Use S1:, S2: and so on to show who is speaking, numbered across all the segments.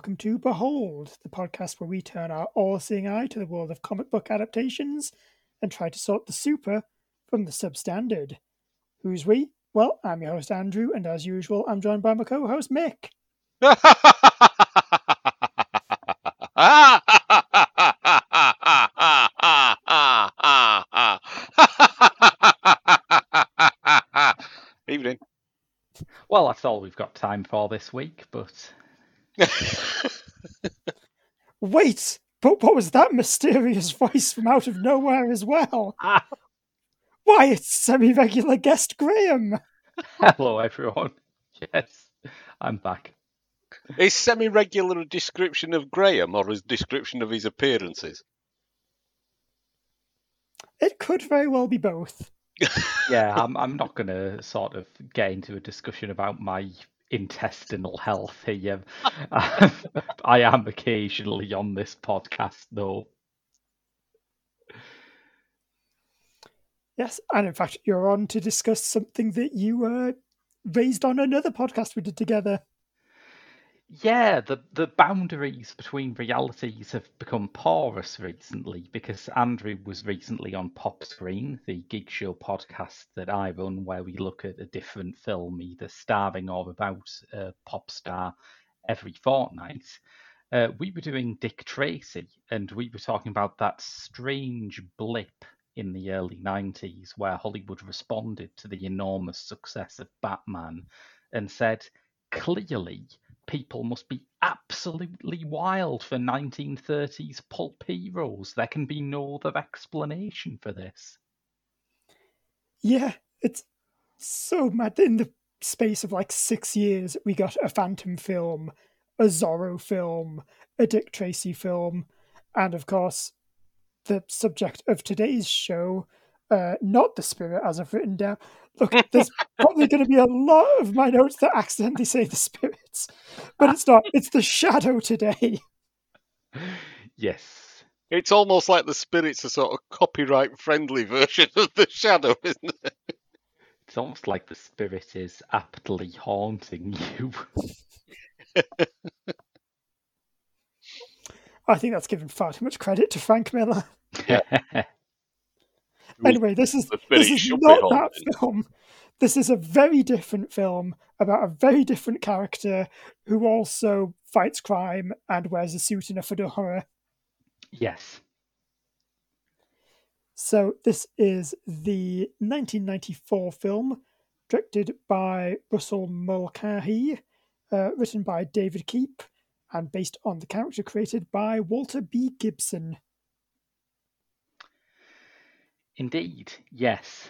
S1: everyone, and welcome to Behold, the podcast where we turn our all seeing eye to the world of comic book adaptations and try to sort the super from the substandard. Who's we? Well, I'm your host, Andrew, and as usual, I'm joined by my co host, Mick.
S2: Evening.
S3: Well, that's all we've got time for this week, but
S1: Wait, but what was that mysterious voice from out of nowhere as well?
S3: Ah.
S1: Why, it's semi regular guest Graham.
S3: hello everyone. Yes, I'm back.
S2: Is semi-regular a description of Graham or a description of his appearances?
S1: It could very well be both.
S3: Yeah, I'm I'm not gonna sort of get into a discussion about my intestinal health here. I am occasionally on this podcast though.
S1: Yes, and in fact, you're on to discuss something that you uh, raised on another podcast we did together.
S3: Yeah, the the boundaries between realities have become porous recently because Andrew was recently on Pop Screen, the gig show podcast that I run, where we look at a different film, either starring or about a pop star, every fortnight. Uh, we were doing Dick Tracy, and we were talking about that strange blip in the early 90s where Hollywood responded to the enormous success of Batman and said, clearly, people must be absolutely wild for 1930s pulp heroes. There can be no other explanation for this.
S1: Yeah, it's so mad. In the space of like six years, we got a Phantom film, a Zorro film, a Dick Tracy film, and of course, the subject of today's show, uh, not the spirit as I've written down. Look, there's probably going to be a lot of my notes that accidentally say the spirits, but it's not. It's the shadow today.
S3: Yes.
S2: It's almost like the spirit's a sort of copyright-friendly version of the shadow, isn't it?
S3: It's almost like the spirit is aptly haunting you.
S1: I think that's given far too much credit to Frank Miller. Anyway, this is this is not that film. This is a very different film about a very different character who also fights crime and wears a suit and a fedora.
S3: yes.
S1: So this is the 1994 film, directed by Russell Mulcahy, uh, written by David Koepp, and based on the character created by Walter B. Gibson.
S3: Indeed, yes.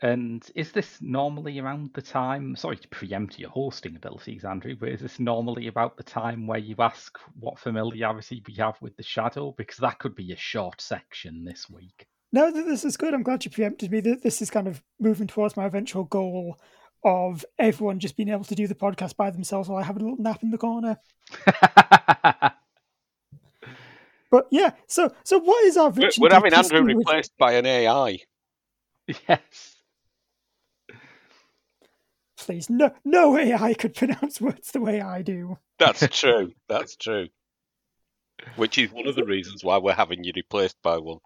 S3: And is this normally around the time? Sorry to preempt your hosting abilities, Andrew, but is this normally about the time where you ask what familiarity we have with the shadow? Because that could be a short section this week.
S1: No, th- this is good. I'm glad you preempted me. Th- This is kind of moving towards my eventual goal of everyone just being able to do the podcast by themselves while I have a little nap in the corner. But yeah, so so what is our
S2: We're, we're having Andrew
S1: history with-
S2: replaced by an AI.
S3: yes.
S1: Please, no, no AI could pronounce words the way I do.
S2: That's true. That's true. Which is one of the reasons why we're having you replaced by one.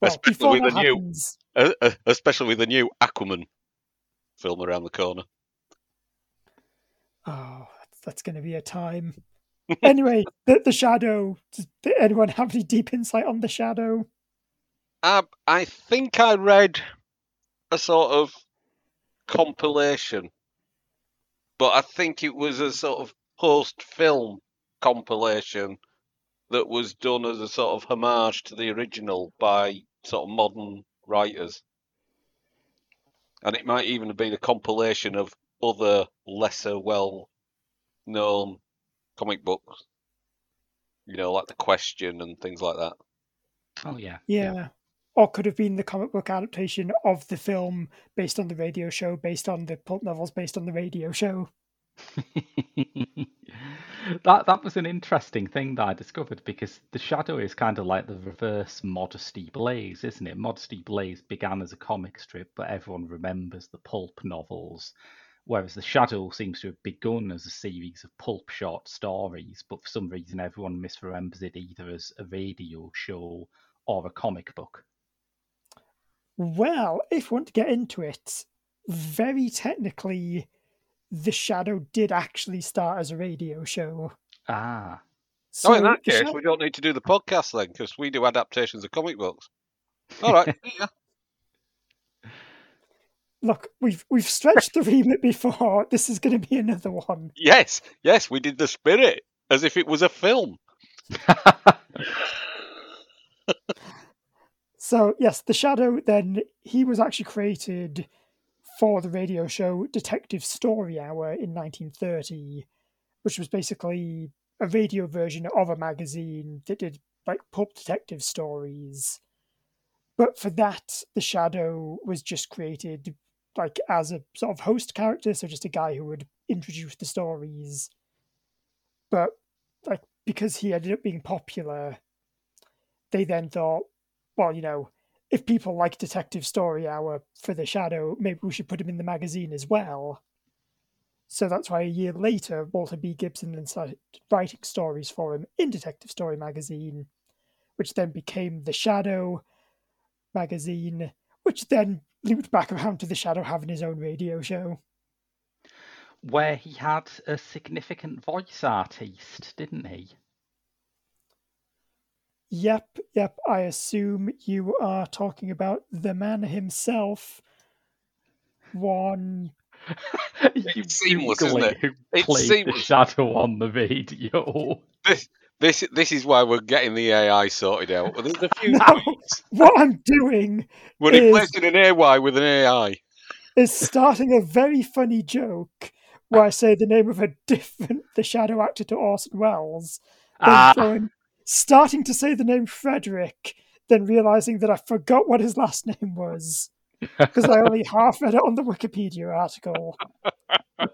S1: Well,
S2: Especially with the new-
S1: happens,
S2: Uh, uh, especially with the new Aquaman film around the corner.
S1: oh, that's, that's going to be a time. Anyway, the the shadow. Does anyone have any deep insight on the shadow?
S2: I, I think I read a sort of compilation, but I think it was a sort of post film compilation that was done as a sort of homage to the original by sort of modern writers. And it might even have been a compilation of other lesser well known comic books. You know, like The Question and things like that.
S3: Oh, yeah.
S1: Yeah. Or could have been the comic book adaptation of the film based on the radio show, based on the pulp novels, based on the radio show.
S3: that that was an interesting thing that I discovered because the shadow is kind of like the reverse Modesty Blaise, isn't it? Modesty Blaise began as a comic strip, but everyone remembers the pulp novels, Whereas The Shadow seems to have begun as a series of pulp short stories, but for some reason everyone misremembers it either as a radio show or a comic book.
S1: Well, if we want to get into it, very technically, The Shadow did actually start as a radio show.
S3: Ah.
S2: So oh, in that case,
S1: Shadow...
S2: we don't need to do the podcast then, because we do adaptations of comic books. All right. yeah
S1: look, we've we've stretched the remit before. This is going to be another one.
S2: Yes, yes, we did the spirit as if it was a film.
S1: so yes, the Shadow. Then he was actually created for the radio show Detective Story Hour in 1930, which was basically a radio version of a magazine that did like pulp detective stories. But for that, the Shadow was just created like as a sort of host character, so just a guy who would introduce the stories. But like because he ended up being popular, they then thought, well, you know, if people like Detective Story Hour for the Shadow, maybe we should put him in the magazine as well. So that's why a year later, Walter B. Gibson then started writing stories for him in Detective Story magazine, which then became The Shadow magazine, which then looped back around to the Shadow having his own radio show.
S3: Where he had a significant voice artist, didn't he?
S1: Yep, yep. I assume you are talking about the man himself. One.
S2: it's seamless, isn't it?
S3: It's played seamless. the shadow on the video.
S2: This, this, this is why we're getting the AI sorted out. There's a few
S1: no, What I'm doing
S2: we're is, replacing an AY with an AI.
S1: Is starting a very funny joke where I say the name of a different the shadow actor to Orson Welles, then ah. going, starting to say the name Frederick, then realizing that I forgot what his last name was because I only half read it on the Wikipedia article. but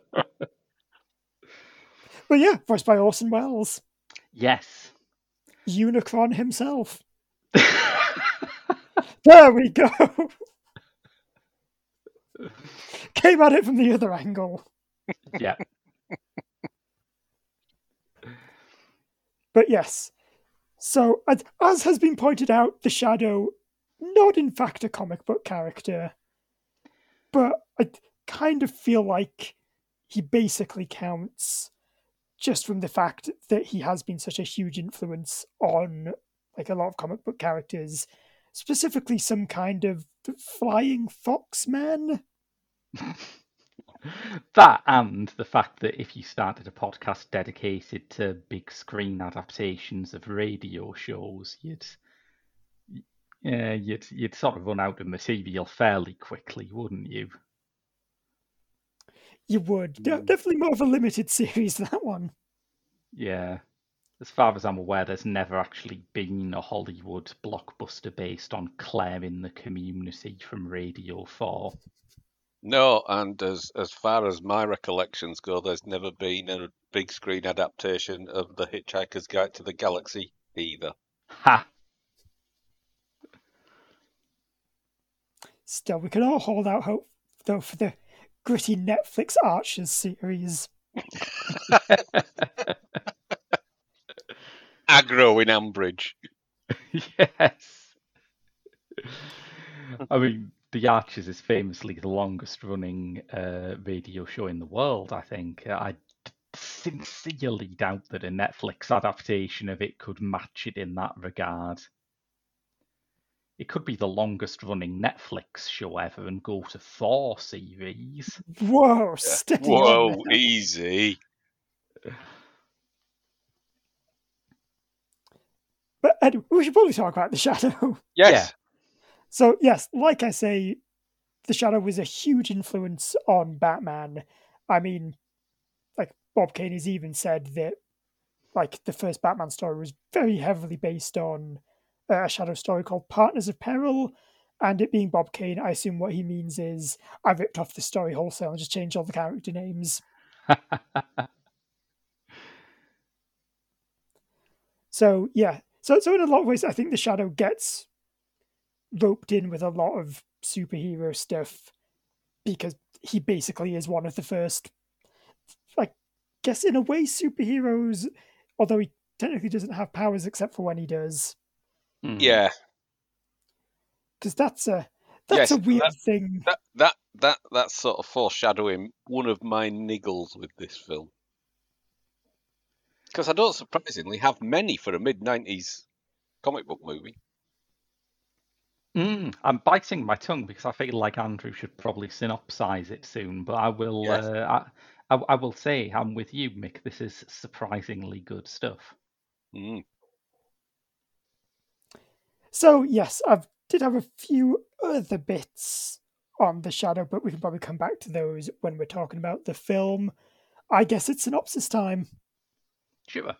S1: yeah, voiced by Orson Welles.
S3: Yes.
S1: Unicron himself. there we go. Came at it from the other angle.
S3: Yeah.
S1: But yes. So, as as has been pointed out, the Shadow, not in fact a comic book character, but I kind of feel like he basically counts just from the fact that he has been such a huge influence on like a lot of comic book characters, specifically some kind of flying fox man.
S3: that and the fact that if you started a podcast dedicated to big screen adaptations of radio shows, you'd yeah, you'd you'd sort of run out of material fairly quickly, wouldn't you?
S1: You would. Mm. Definitely more of a limited series, that one.
S3: Yeah. As far as I'm aware, there's never actually been a Hollywood blockbuster based on Claire in the Community from Radio 4.
S2: No, and as as far as my recollections go, there's never been a big screen adaptation of The Hitchhiker's Guide to the Galaxy either.
S3: Ha!
S1: Still, we can all hold out hope, though, for the gritty Netflix Archers series.
S2: Agro in Ambridge.
S3: yes. I mean, The Archers is famously the longest running uh, radio show in the world, I think. I sincerely doubt that a Netflix adaptation of it could match it in that regard. It could be the longest running Netflix show ever and go to four series.
S1: Whoa, steady
S2: Whoa, easy.
S1: But anyway, we should probably talk about the Shadow.
S2: Yes. Yeah.
S1: So yes, like I say, the Shadow was a huge influence on Batman. I mean, like Bob Kane has even said that, like the first Batman story was very heavily based on Uh, a shadow story called Partners of Peril. And it being Bob Kane, I assume what he means is I ripped off the story wholesale and just changed all the character names. so yeah, so so in a lot of ways, I think the Shadow gets roped in with a lot of superhero stuff because he basically is one of the first, I guess, in a way, superheroes. Although he technically doesn't have powers except for when he does,
S3: Hmm.
S2: Yeah,
S1: because that's a that's
S2: Yes,
S1: a weird
S2: that-
S1: thing.
S2: that that that that's sort of foreshadowing one of my niggles with this film. Because I don't surprisingly have many for a mid '90s comic book movie.
S3: Mm, I'm biting my tongue because I feel like Andrew should probably synopsize it soon, but I will.
S2: Yes.
S3: Uh, I, I, I will say I'm with you, Mick. This is surprisingly good stuff.
S2: Mm.
S1: So yes, I did have a few other bits on the shadow, but we can probably come back to those when we're talking about the film. I guess it's synopsis time,
S3: Sure.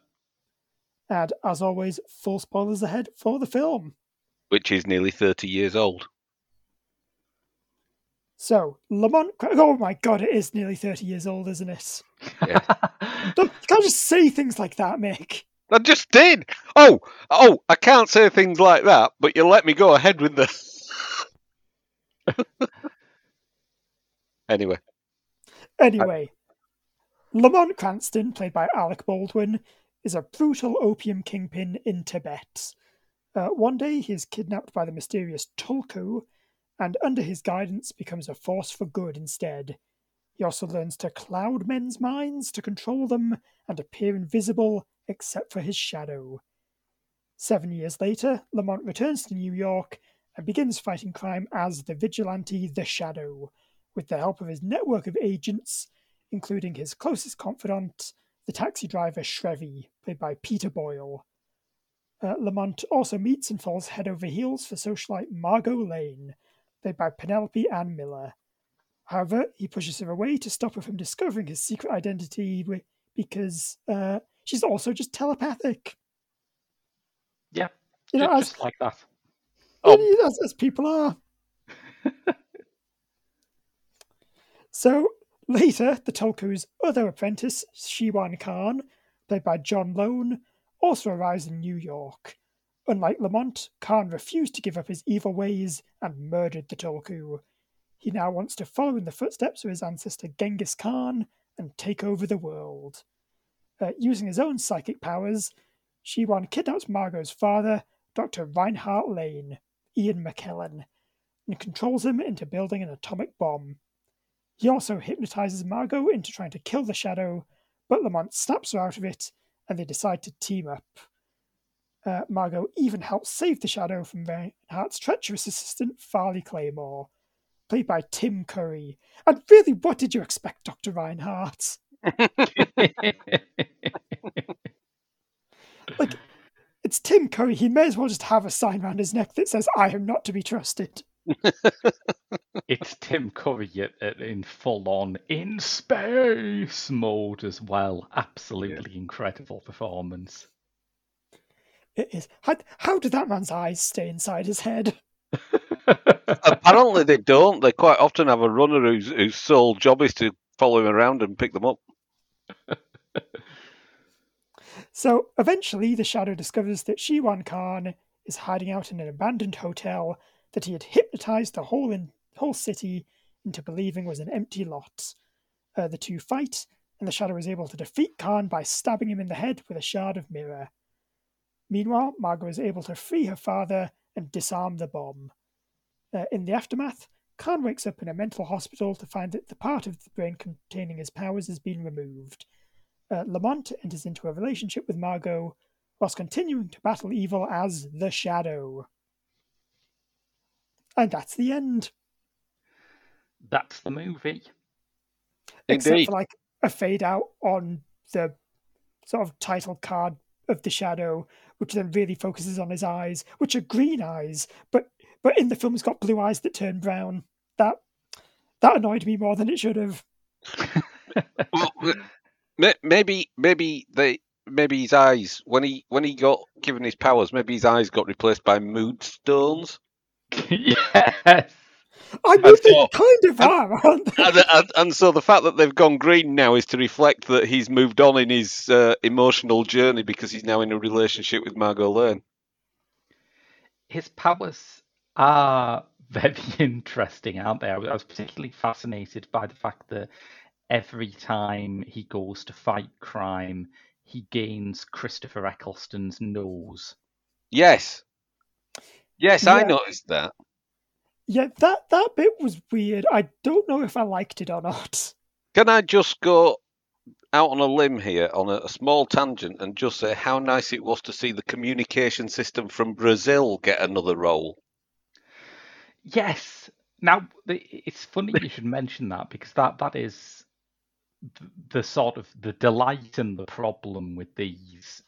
S1: and as always, full spoilers ahead for the film.
S2: Which is nearly 30 years old.
S1: So Lamont, oh my god, it is nearly thirty years old, isn't it?
S2: Yeah.
S1: Don't, you can't just say things like that, Mick.
S2: I just did. Oh, oh, I can't say things like that, but you let me go ahead with the. anyway,
S1: Anyway, Lamont Cranston, played by Alec Baldwin, is a brutal opium kingpin in Tibet. Uh, one day he is kidnapped by the mysterious Tulku, and under his guidance becomes a force for good instead. He also learns to cloud men's minds to control them and appear invisible except for his shadow. Seven years later, Lamont returns to New York and begins fighting crime as the vigilante The Shadow, with the help of his network of agents, including his closest confidant, the taxi driver Shrevey, played by Peter Boyle. Uh, Lamont also meets and falls head over heels for socialite Margot Lane, played by Penelope Ann Miller. However, he pushes her away to stop her from discovering his secret identity because uh, she's also just telepathic.
S3: Yeah.
S1: You know,
S3: ju-
S1: as,
S3: just like that.
S2: Oh.
S1: as, as people are. so later, the Tulku's other apprentice, Shiwan Khan, played by John Lone, also arrives in New York. Unlike Lamont, Khan refused to give up his evil ways and murdered the Tulku. He now wants to follow in the footsteps of his ancestor Genghis Khan and take over the world. Uh, using his own psychic powers, Shiwan kidnaps Margot's father, Dr. Reinhardt Lane, Ian McKellen, and controls him into building an atomic bomb. He also hypnotizes Margot into trying to kill the Shadow, but Lamont snaps her out of it, and they decide to team up. Uh, Margot even helps save the Shadow from Reinhardt's treacherous assistant, Farley Claymore, played by Tim Curry. And really, what did you expect, Dr. Reinhardt? Like, it's Tim Curry. He may as well just have a sign around his neck that says, I am not to be trusted.
S3: it's Tim Curry at, at, uh, in full on in space mode as well. Absolutely incredible performance.
S1: It is. How, how did that man's eyes stay inside his head?
S2: apparently they don't. They quite often have a runner whose whose sole job is to follow him around and pick them up.
S1: So eventually, the Shadow discovers that Shiwan Khan is hiding out in an abandoned hotel that he had hypnotized the whole in, whole city into believing was an empty lot. Uh, the two fight, and the Shadow is able to defeat Khan by stabbing him in the head with a shard of mirror. Meanwhile, Margot is able to free her father and disarm the bomb. Uh, in the aftermath, Khan wakes up in a mental hospital to find that the part of the brain containing his powers has been removed. Uh, Lamont enters into a relationship with Margot whilst continuing to battle evil as the Shadow. And that's the end.
S3: That's the movie.
S1: Except for like a fade out on the sort of title card of the Shadow, which then really focuses on his eyes, which are green eyes, but but in the film he's got blue eyes that turn brown. That that annoyed me more than it should have.
S2: Well, maybe maybe they maybe his eyes when he when he got given his powers, maybe his eyes got replaced by mood stones.
S3: yes.
S1: I mean,
S2: And
S1: they
S2: so-
S1: kind of are, aren't they?
S2: and, and, and so the fact that they've gone green now is to reflect that he's moved on in his uh, emotional journey because he's now in a relationship with Margot Lane.
S3: His powers are very interesting, aren't they? I was, particularly fascinated by the fact that every time he goes to fight crime, he gains Christopher Eccleston's nose.
S2: Yes. Yes, I noticed that.
S1: Yeah, that that bit was weird. I don't know if I liked it or not.
S2: Can I just go out on a limb here on a, a small tangent and just say how nice it was to see the communication system from Brazil get another role?
S3: Yes. Now it's funny you should mention that because that that is th- the sort of the delight and the problem with these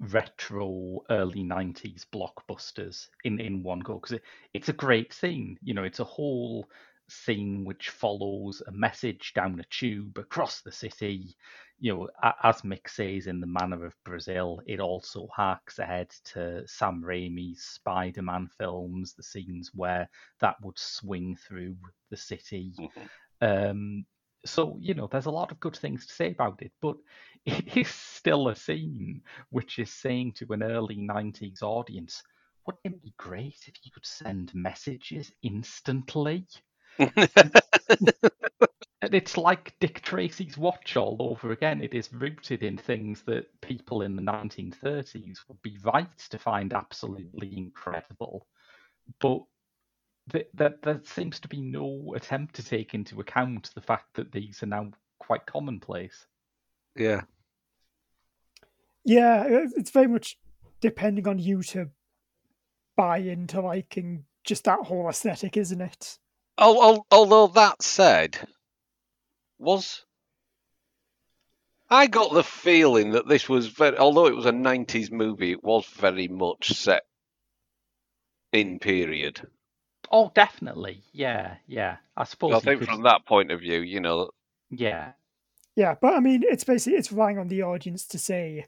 S3: retro early 90s blockbusters in in one go because it, it's a great scene you know it's a whole scene which follows a message down a tube across the city you know as mick says in the manner of brazil it also harks ahead to sam raimi's spider-man films the scenes where that would swing through the city um, so you know, there's a lot of good things to say about it, but it is still a scene which is saying to an early '90s audience, "Wouldn't it be great if you could send messages instantly?" And it's like Dick Tracy's watch all over again. It is rooted in things that people in the 1930s would be right to find absolutely incredible, but th- that there seems to be no attempt to take into account the fact that these are now quite commonplace.
S2: Yeah.
S1: Yeah, it's very much depending on you to buy into liking just that whole aesthetic, isn't it?
S2: Al- al- although that said, was I got the feeling that this was very, although it was a '90s movie, it was very much set in period.
S3: Oh, definitely. Yeah, yeah. I suppose.
S2: I think
S3: could-
S2: from that point of view, you know,
S3: Yeah,
S1: Yeah, but I mean, it's basically it's relying on the audience to say,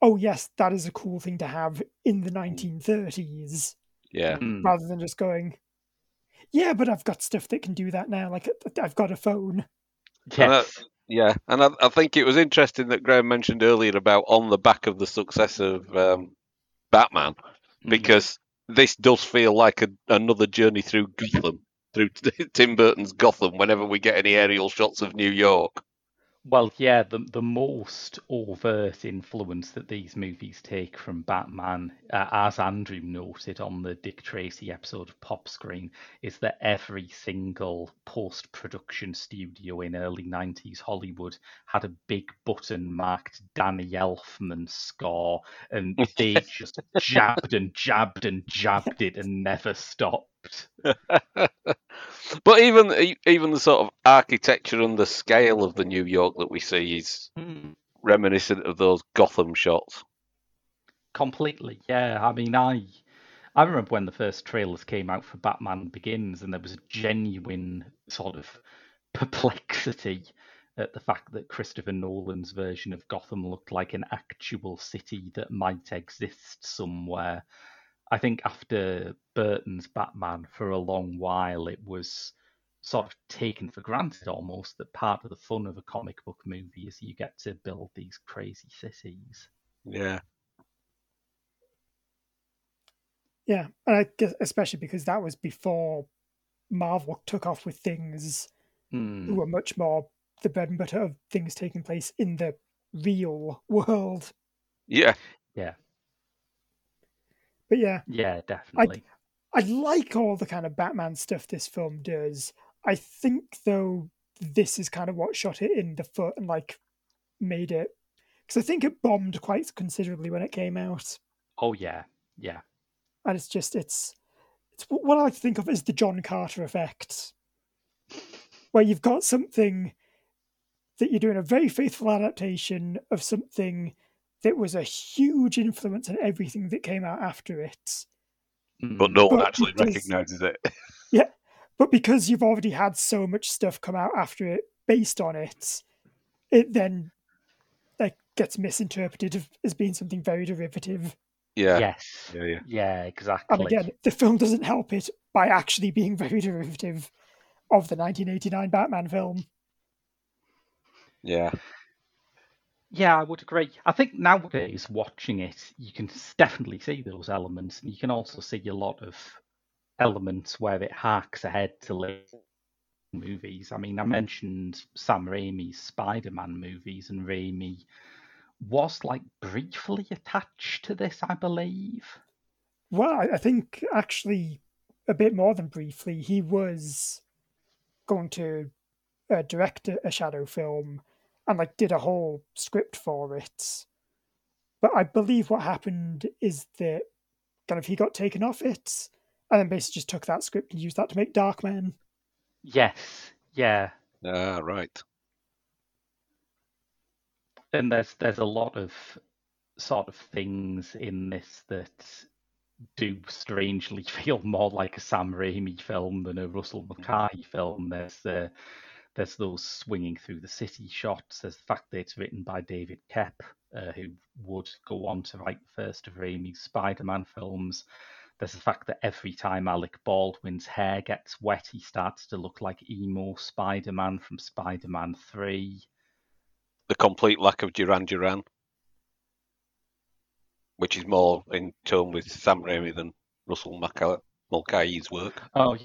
S1: "Oh yes, that is a cool thing to have in the 1930s,"
S2: yeah,
S3: mm,
S1: rather than just going, "Yeah, but I've got stuff that can do that now. Like I've got a phone."
S2: And, uh,
S3: yes,
S2: yeah. And I, I think it was interesting that Graham mentioned earlier about on the back of the success of um, Batman,
S3: mm.
S2: because this does feel like a, another journey through Gotham, through Tim Burton's Gotham. Whenever we get any aerial shots of New York,
S3: Well, yeah, the the most overt influence that these movies take from Batman, uh, as Andrew noted on the Dick Tracy episode of Pop Screen, is that every single post production studio in early 90s Hollywood had a big button marked Danny Elfman score, and they just jabbed and jabbed and jabbed it and never stopped.
S2: but even even the sort of architecture and the scale of the New York that we see is
S3: Hmm.
S2: reminiscent of those Gotham shots.
S3: Completely, yeah. I mean, I I remember when the first trailers came out for Batman Begins, and there was a genuine sort of perplexity at the fact that Christopher Nolan's version of Gotham looked like an actual city that might exist somewhere. I think after Burton's Batman, for a long while, it was sort of taken for granted almost that part of the fun of a comic book movie is you get to build these crazy cities.
S2: Yeah,
S1: Yeah, and I guess especially because that was before Marvel took off with things
S3: Hmm.
S1: who were much more the bread and butter of things taking place in the real world.
S2: yeah,
S3: Yeah,
S1: But yeah,
S3: yeah, definitely.
S1: I I like all the kind of Batman stuff this film does. I think though this is kind of what shot it in the foot and like made it because I think it bombed quite considerably when it came out.
S3: Oh yeah, yeah.
S1: and it's just it's it's what I like to think of as the John Carter effect, where you've got something that you're doing a very faithful adaptation of something that was a huge influence on everything that came out after it.
S2: but
S3: Mm.
S2: no one
S1: But
S2: actually
S1: because-
S2: recognizes it.
S1: Yeah, but because you've already had so much stuff come out after it based on it, it then like gets misinterpreted as being something very derivative.
S2: Yeah,
S3: Yes.
S2: yeah, yeah.
S3: Yeah, exactly.
S1: And again, the film doesn't help it by actually being very derivative of the 1989 Batman film.
S2: yeah.
S3: Yeah, I would agree. I think nowadays, watching it, you can definitely see those elements, and you can also see a lot of elements where it harks ahead to later movies. I mean, I mentioned Sam Raimi's Spider-Man movies, and Raimi was like briefly attached to this, I believe.
S1: Well, I think actually a bit more than briefly. He was going to uh, direct a, a shadow film and like did a whole script for it. But I believe what happened is that kind of he got taken off it and then basically just took that script and used that to make Darkman.
S3: Yes, yeah.
S2: Ah, right.
S3: And there's there's a lot of sort of things in this that do strangely feel more like a Sam Raimi film than a Russell Mulcahy film. There's uh, there's those swinging through the city shots. There's the fact that it's written by David Koepp, uh, who would go on to write the first of Raimi's Spider-Man films. There's the fact that every time Alec Baldwin's hair gets wet, he starts to look like emo Spider-Man from Spider-Man 3.
S2: The complete lack of Duran Duran, which is more in tone with Sam Raimi than Russell Mulcahy's work.
S3: Oh,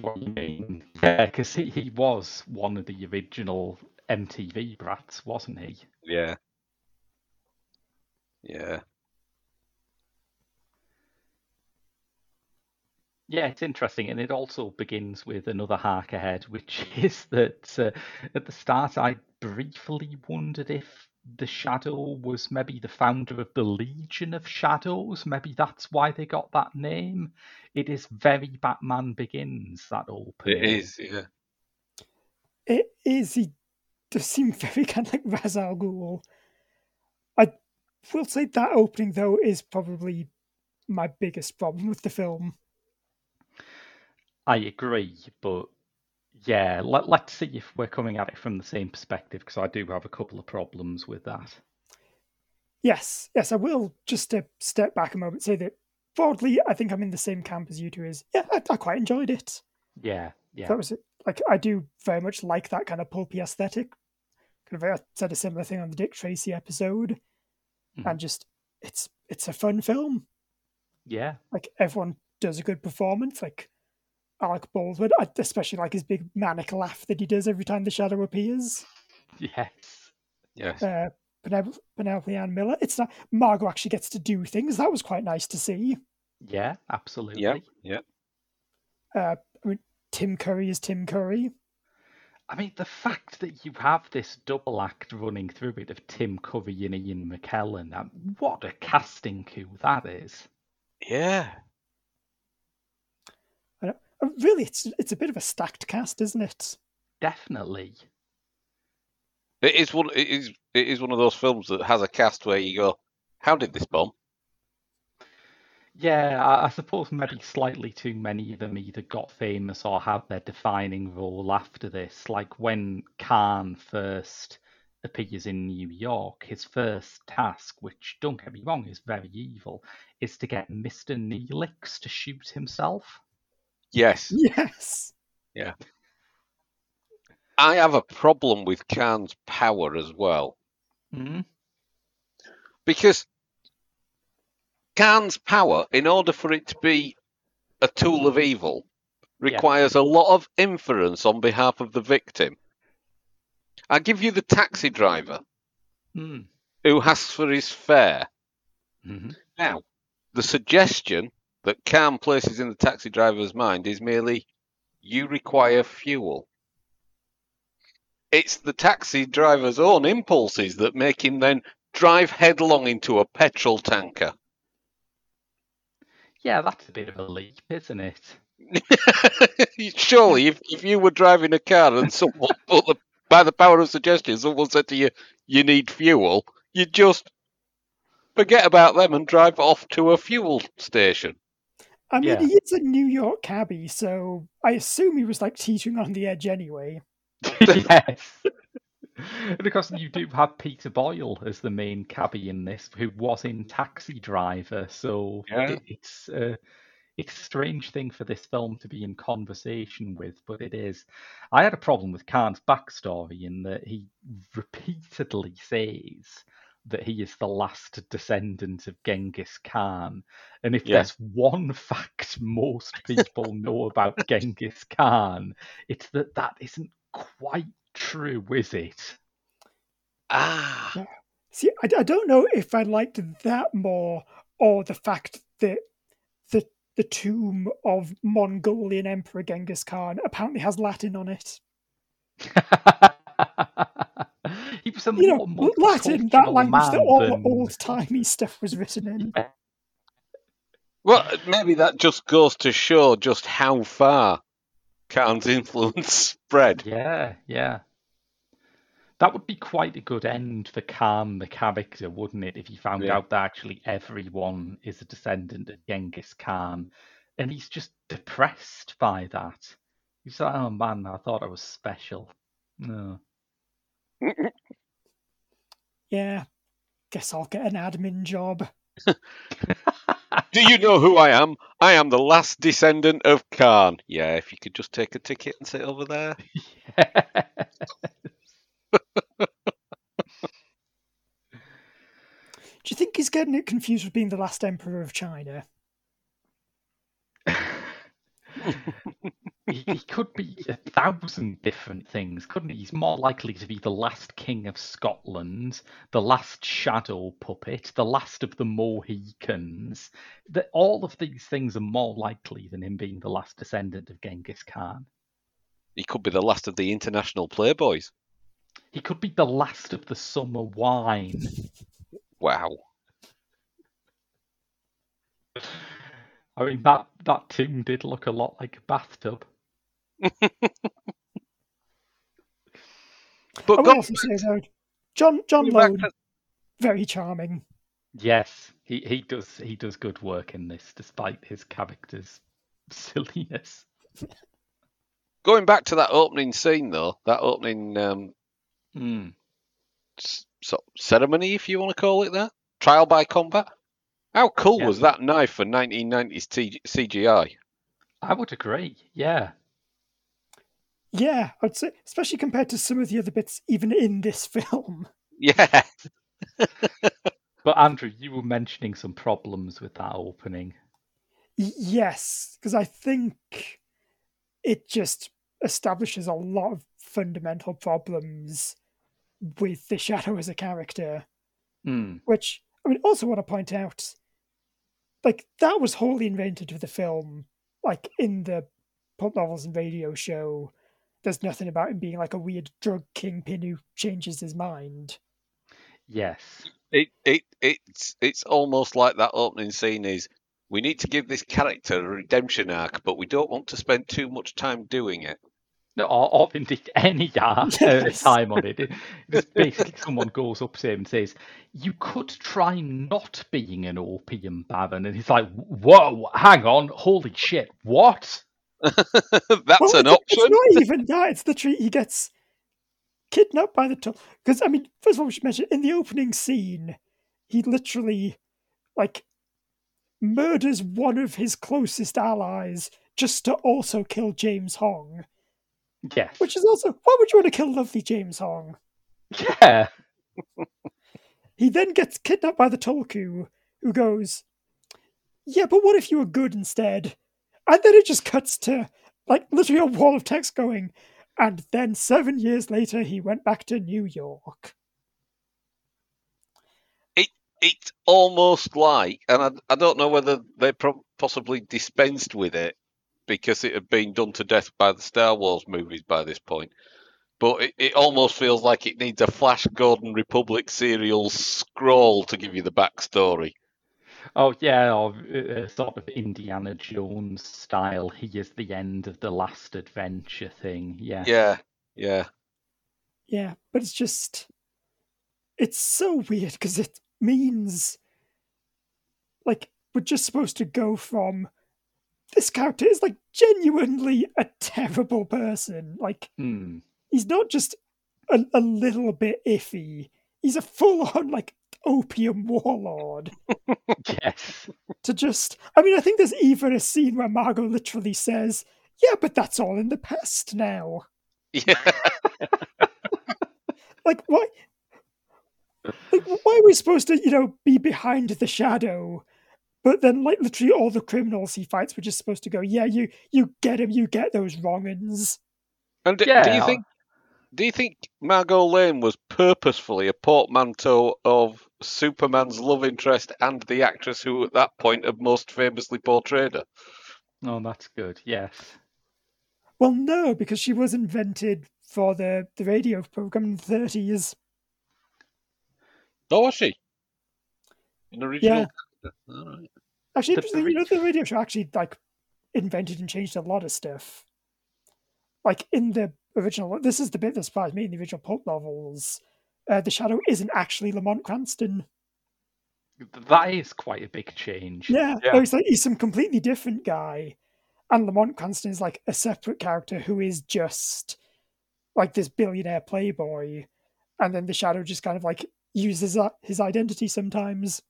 S3: what you mean. Yeah, because he, he was one of the original MTV brats, wasn't he?
S2: Yeah. Yeah.
S3: Yeah, it's interesting, and it also begins with another hark ahead, which is that uh, at the start I briefly wondered if the Shadow was maybe the founder of the Legion of Shadows. Maybe that's why they got that name. It is very Batman Begins, that opening.
S2: It is, yeah.
S1: It is. He does seem very kind of like Ra's al Ghul. I will say that opening, though, is probably my biggest problem with the film.
S3: I agree, but yeah, let, let's see if we're coming at it from the same perspective because I do have a couple of problems with that.
S1: Yes, yes, I will just to step back a moment say that broadly, I think I'm in the same camp as you two. Is yeah, I, I quite enjoyed it.
S3: Yeah, yeah.
S1: That was it. Like I do very much like that kind of pulpy aesthetic. Kind of, I said a similar thing on the Dick Tracy episode,
S3: Mhm.
S1: and just it's it's a fun film.
S3: Yeah,
S1: Like everyone does a good performance. Like Alec Baldwin, I especially like his big manic laugh that he does every time the shadow appears.
S3: yes.
S2: Yes.
S1: Uh, Penelope, Penelope Ann Miller. It's not Margot actually gets to do things. That was quite nice to see.
S3: Yeah, absolutely.
S2: Yeah. Yeah.
S1: Uh, I mean, Tim Curry is Tim Curry.
S3: I mean, the fact that you have this double act running through it of Tim Curry and Ian McKellen, um, what a casting coup that is.
S2: Yeah.
S1: Uh, Really, it's it's a bit of a stacked cast, isn't it?
S3: Definitely.
S2: It is one. It is. It is one of those films that has a cast where you go, "How did this bomb?"
S3: Yeah, I, I suppose maybe slightly too many of them either got famous or had their defining role after this. Like when Khan first appears in New York, his first task, which don't get me wrong, is very evil, is to get Mr. Neelix to shoot himself.
S2: Yes.
S1: Yes. Yeah.
S2: I have a problem with Khan's power as well
S3: Hmm?
S2: because Khan's power, in order for it to be a tool of evil, requires a lot of inference on behalf of the victim. I give you the taxi driver
S3: Hmm.
S2: who asks for his fare.
S3: hmm
S2: Now, the suggestion that Khan places in the taxi driver's mind is merely, you require fuel. It's the taxi driver's own impulses that make him then drive headlong into a petrol tanker.
S3: Yeah, that's a bit of a leap, isn't it?
S2: Surely, if, if you were driving a car and someone, the, by the power of suggestion, someone said to you, you need fuel, you'd just forget about them and drive off to a fuel station.
S1: I mean,
S3: Yeah.
S1: he is a New York cabbie, so I assume he was like teetering on the edge anyway.
S3: yes. because you do have Peter Boyle as the main cabbie in this, who was in Taxi Driver, so
S2: Yeah.
S3: it, it's uh, it's a strange thing for this film to be in conversation with, but it is. I had a problem with Khan's backstory in that he repeatedly says that he is the last descendant of Genghis Khan. And if
S2: Yeah.
S3: there's one fact most people know about Genghis Khan, it's that that isn't quite true, is it?
S2: Ah,
S1: See, I, I don't know if I liked that more or the fact that the the tomb of Mongolian Emperor Genghis Khan apparently has Latin on it.
S3: he was a
S1: You
S3: more
S1: know, Latin, that language that all the
S3: than-
S1: old timey stuff was written in.
S2: well, maybe that just goes to show just how far Khan's influence spread.
S3: Yeah, yeah. That would be quite a good end for Khan, the character, wouldn't it? If he found
S2: Yeah.
S3: out that actually everyone is a descendant of Genghis Khan, and he's just depressed by that. He's like, "Oh man, I thought I was special." No.
S1: Yeah, guess I'll get an admin job.
S2: Do you know who I am? I am the last descendant of Khan. Yeah, if you could just take a ticket and sit over there.
S1: Do you think he's getting it confused with being the last emperor of China?
S3: he, he could be a thousand different things, couldn't he? He's more likely to be the last king of Scotland, the last shadow puppet, the last of the Mohicans. That all of these things are more likely than him being the last descendant of Genghis Khan.
S2: He could be the last of the international playboys.
S3: He could be the last of the summer wine.
S2: Wow.
S3: I mean that that tomb did look a lot like a bathtub.
S2: But
S1: I will also say though, John John
S2: going
S1: Lone,
S2: to-
S1: very charming.
S3: Yes, he, he does he does good work in this, despite his character's silliness.
S2: going back to that opening scene, though, that opening um, s- so, ceremony, if you want to call it that, trial by combat. How cool
S3: Yeah.
S2: was that knife for 1990s T- CGI?
S3: I would agree. Yeah.
S1: Yeah, I'd say, especially compared to some of the other bits, even in this film.
S2: Yeah,
S3: But Andrew, you were mentioning some problems with that opening.
S1: Y- yes, because I think it just establishes a lot of fundamental problems with the Shadow as a character.
S3: Hmm.
S1: Which I mean, also want to point out, like that was wholly invented for the film. Like in the pulp novels and radio show, there's nothing about him being like a weird drug kingpin who changes his mind.
S3: Yes.
S2: it it it's it's almost like that opening scene is. We need to give this character a redemption arc, but we don't want to spend too much time doing it.
S3: No, or, or indeed any uh,
S1: Yes.
S3: time on it. It- It's basically someone goes up to him and says, "You could try not being an opium baron," and he's like, "Whoa, hang on, holy shit, what?"
S2: That's
S1: Well,
S2: an
S1: it's,
S2: option.
S1: It's not even that. It's the treat he gets kidnapped by the tunnel. Because I mean, first of all, we should mention in the opening scene, he literally like murders one of his closest allies just to also kill James Hong.
S3: Yeah.
S1: Which is also why would you want to kill lovely James Hong?
S3: Yeah.
S1: He then gets kidnapped by the Tulku, who goes, Yeah, but what if you were good instead? And then it just cuts to like literally a wall of text going, and then seven years later he went back to New York.
S2: It it's almost like, and I, I don't know whether they pro- possibly dispensed with it because it had been done to death by the Star Wars movies by this point. But it, it almost feels like it needs a Flash Gordon Republic serial scroll to give you the backstory.
S3: Oh yeah, or uh, sort of Indiana Jones style. He is the end of the last adventure thing. Yeah.
S2: Yeah, yeah.
S1: Yeah, but it's just it's so weird because it means like we're just supposed to go from this character is like genuinely a terrible person. Like
S3: Hmm.
S1: he's not just a, a little bit iffy. He's a full on like opium warlord.
S3: Yes.
S1: To just I mean, I think there's even a scene where Margot literally says, Yeah, but that's all in the past now.
S2: Yeah.
S1: Like why Like, why are we supposed to, you know, be behind the shadow? But then, like, literally all the criminals he fights were just supposed to go, yeah, you you get him, you get those wrongins.
S2: And do
S3: Yeah.
S2: you think do you think Margot Lane was purposefully a portmanteau of Superman's love interest and the actress who at that point had most famously portrayed her?
S3: Oh, that's good. Yes.
S1: Well, no, because she was invented for the, the radio program in the 30s.
S2: Oh, was she? An original
S1: Yeah.
S2: character. All right.
S1: Actually,
S3: The
S1: interesting, you know, the radio show actually, like, invented and changed a lot of stuff. Like, in the original, this is the bit that surprised me in the original pulp novels. Uh, the Shadow isn't actually Lamont Cranston.
S3: That is quite a big change.
S1: Yeah,
S2: Yeah.
S1: no, he's like he's some completely different guy, and Lamont Cranston is like a separate character who is just like this billionaire playboy, and then the Shadow just kind of like uses his identity sometimes.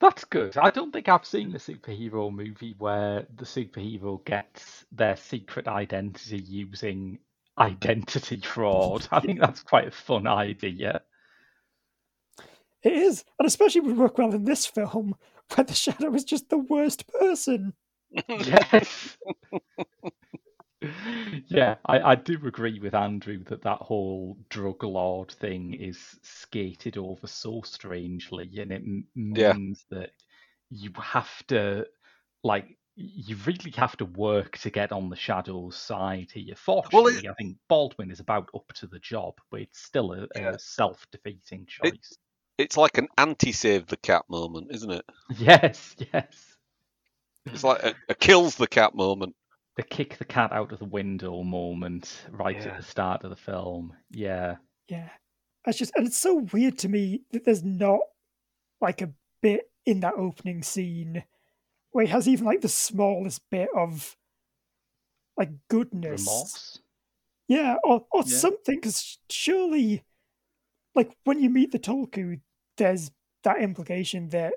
S3: That's good. I don't think I've seen a superhero movie where the superhero gets their secret identity using identity fraud. I think that's quite a fun idea.
S1: It is, and especially would work well in this film where the Shadow is just the worst person.
S3: Yes. yeah, I, I do agree with Andrew that that whole drug lord thing is skated over so strangely, and it m-
S2: Yeah.
S3: means that you have to, like, you really have to work to get on the Shadow's side here. Fortunately, I think Baldwin is about up to the job, but it's still a,
S2: Yeah.
S3: a self-defeating choice.
S2: It's like an anti-save the cat moment, isn't it?
S3: Yes, yes.
S2: It's like a, a kills the cat moment.
S3: the kick the cat out of the window moment right
S2: Yeah.
S3: at the start of the film. Yeah.
S1: Yeah, it's just, and it's so weird to me that there's not like a bit in that opening scene where he has even like the smallest bit of like goodness.
S3: Remorse.
S1: Yeah, or or
S3: Yeah.
S1: something. Because surely, like when you meet the Tulku, there's that implication that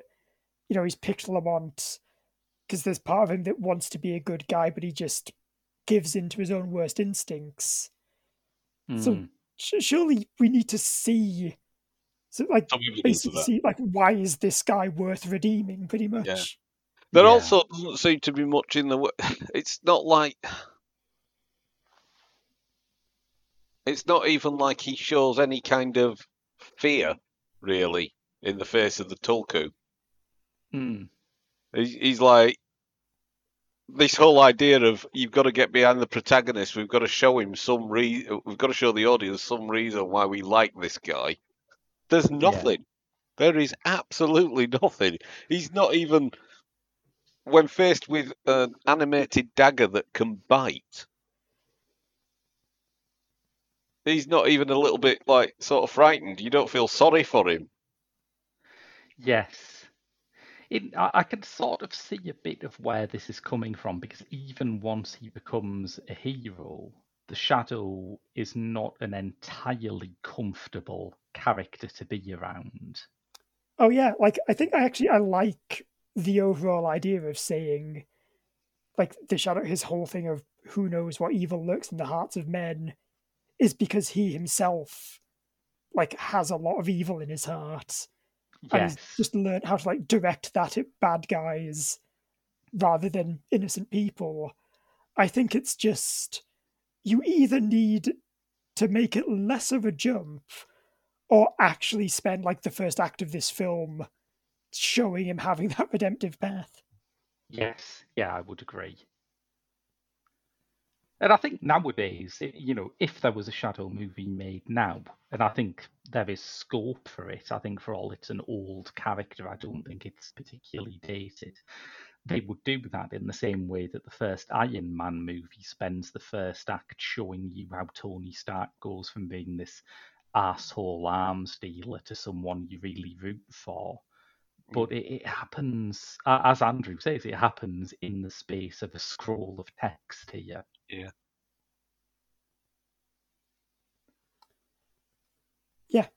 S1: you know he's picked Lamont because there's part of him that wants to be a good guy, but he just gives in to his own worst instincts. So
S3: Mm.
S1: sh- surely we need to see, so like
S2: Some evidence of
S1: basically see like why is this guy worth redeeming? Pretty much.
S2: There
S3: Yeah.
S2: also doesn't seem to be much in the. way. It's not like. It's not even like he shows any kind of fear, really, in the face of the Tulku.
S3: Mm.
S2: He's, he's like. This whole idea of you've got to get behind the protagonist, we've got to show him some reason, we've got to show the audience some reason why we like this guy. There's nothing. There is absolutely nothing. He's not even when faced with an animated dagger that can bite. He's not even a little bit like sort of frightened. You don't feel sorry for him.
S3: Yes. It, I, I can sort of see a bit of where this is coming from because even once he becomes a hero, the Shadow is not an entirely comfortable character to be around.
S1: Oh yeah, like I think I actually I like the overall idea of saying like the shadow his whole thing of who knows what evil lurks in the hearts of men is because he himself like has a lot of evil in his heart and he's just learned how to like direct that at bad guys rather than innocent people. I think it's just you either need to make it less of a jump or actually spend like the first act of this film showing him having that redemptive path.
S3: Yes, yeah, I would agree. And I think nowadays, you know, if there was a Shadow movie made now, and I think there is scope for it, I think for all it's an old character, I don't think it's particularly dated. They would do that in the same way that the first Iron Man movie spends the first act showing you how Tony Stark goes from being this asshole arms dealer to someone you really root for but it, it happens a- as andrew says it happens in the space of a scroll of text here Yeah. Yeah.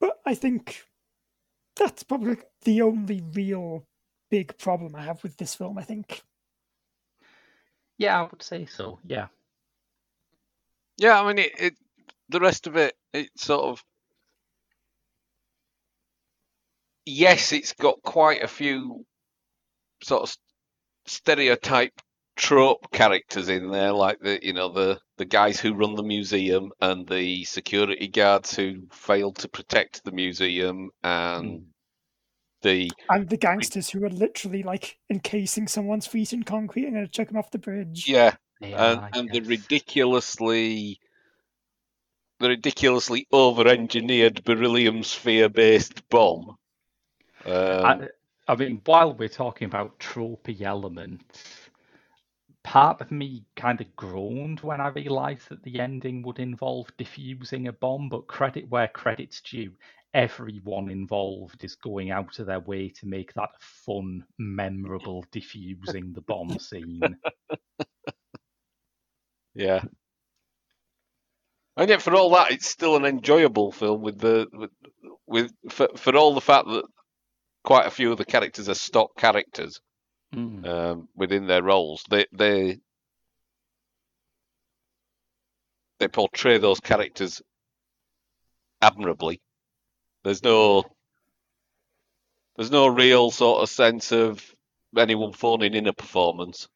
S1: But I think that's probably the only real big problem I have with this film, I think.
S3: yeah i would say so yeah
S2: Yeah, I mean, it, it the rest of it, it sort of yes, it's got quite a few sort of stereotype trope characters in there, like the you know the the guys who run the museum and the security guards who failed to protect the museum and
S3: Mm.
S2: the
S1: And the gangsters who are literally like encasing someone's feet in concrete and going to chuck them off the bridge.
S2: yeah
S3: Yeah,
S2: and, and the ridiculously the ridiculously over-engineered beryllium sphere-based bomb. Um,
S3: I, I mean, while we're talking about tropey elements, part of me kind of groaned when I realised that the ending would involve defusing a bomb, but credit where credit's due. Everyone involved is going out of their way to make that fun, memorable defusing the bomb scene.
S2: Yeah. And yet, for all that, it's still an enjoyable film with the with, with for, for all the fact that quite a few of the characters are stock characters
S3: Mm.
S2: um, within their roles. They they they portray those characters admirably. There's no there's no real sort of sense of anyone phoning in a performance.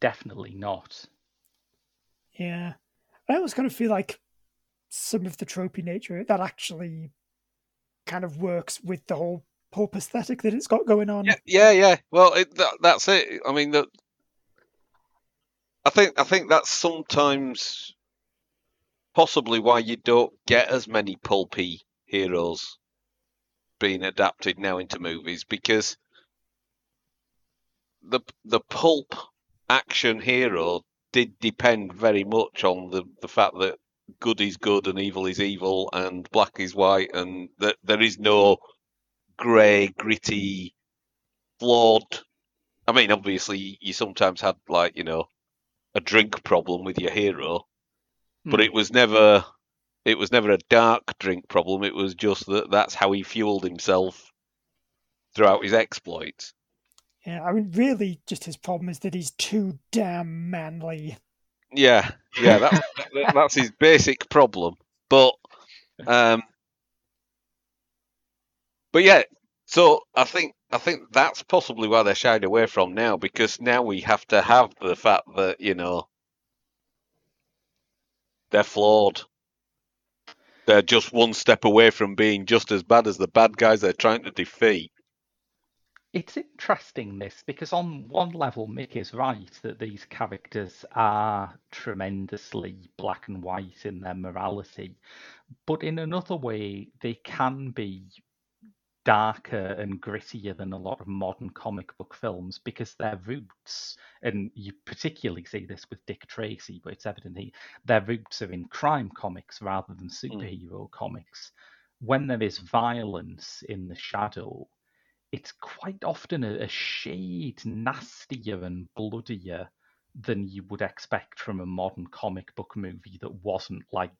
S3: Definitely not.
S1: Yeah. I almost kind of feel like some of the tropey nature that actually kind of works with the whole pulp aesthetic that it's got going on.
S2: Yeah, yeah, yeah. Well, it, that, that's it. I mean, the, I think I think that's sometimes possibly why you don't get as many pulpy heroes being adapted now into movies because the the pulp action hero did depend very much on the the fact that good is good and evil is evil and black is white and that there is no grey gritty flawed I mean obviously you sometimes had like you know a drink problem with your hero but
S3: Mm.
S2: it was never it was never a dark drink problem it was just that that's how he fueled himself throughout his exploits
S1: Yeah, I mean, really, just his problem is that he's too damn manly.
S2: yeah yeah that's that- that's his basic problem but um but yeah so i think i think that's possibly why they're shied away from now because now we have to have the fact that you know they're flawed. They're just one step away from being just as bad as the bad guys they're trying to defeat.
S3: It's interesting this because on one level Mick is right that these characters are tremendously black and white in their morality, but in another way they can be darker and grittier than a lot of modern comic book films because their roots, and you particularly see this with Dick Tracy, but it's evident he, their roots are in crime comics rather than hmm. superhero comics. When there is violence in the shadow, it's quite often a, a shade nastier and bloodier than you would expect from a modern comic book movie that wasn't like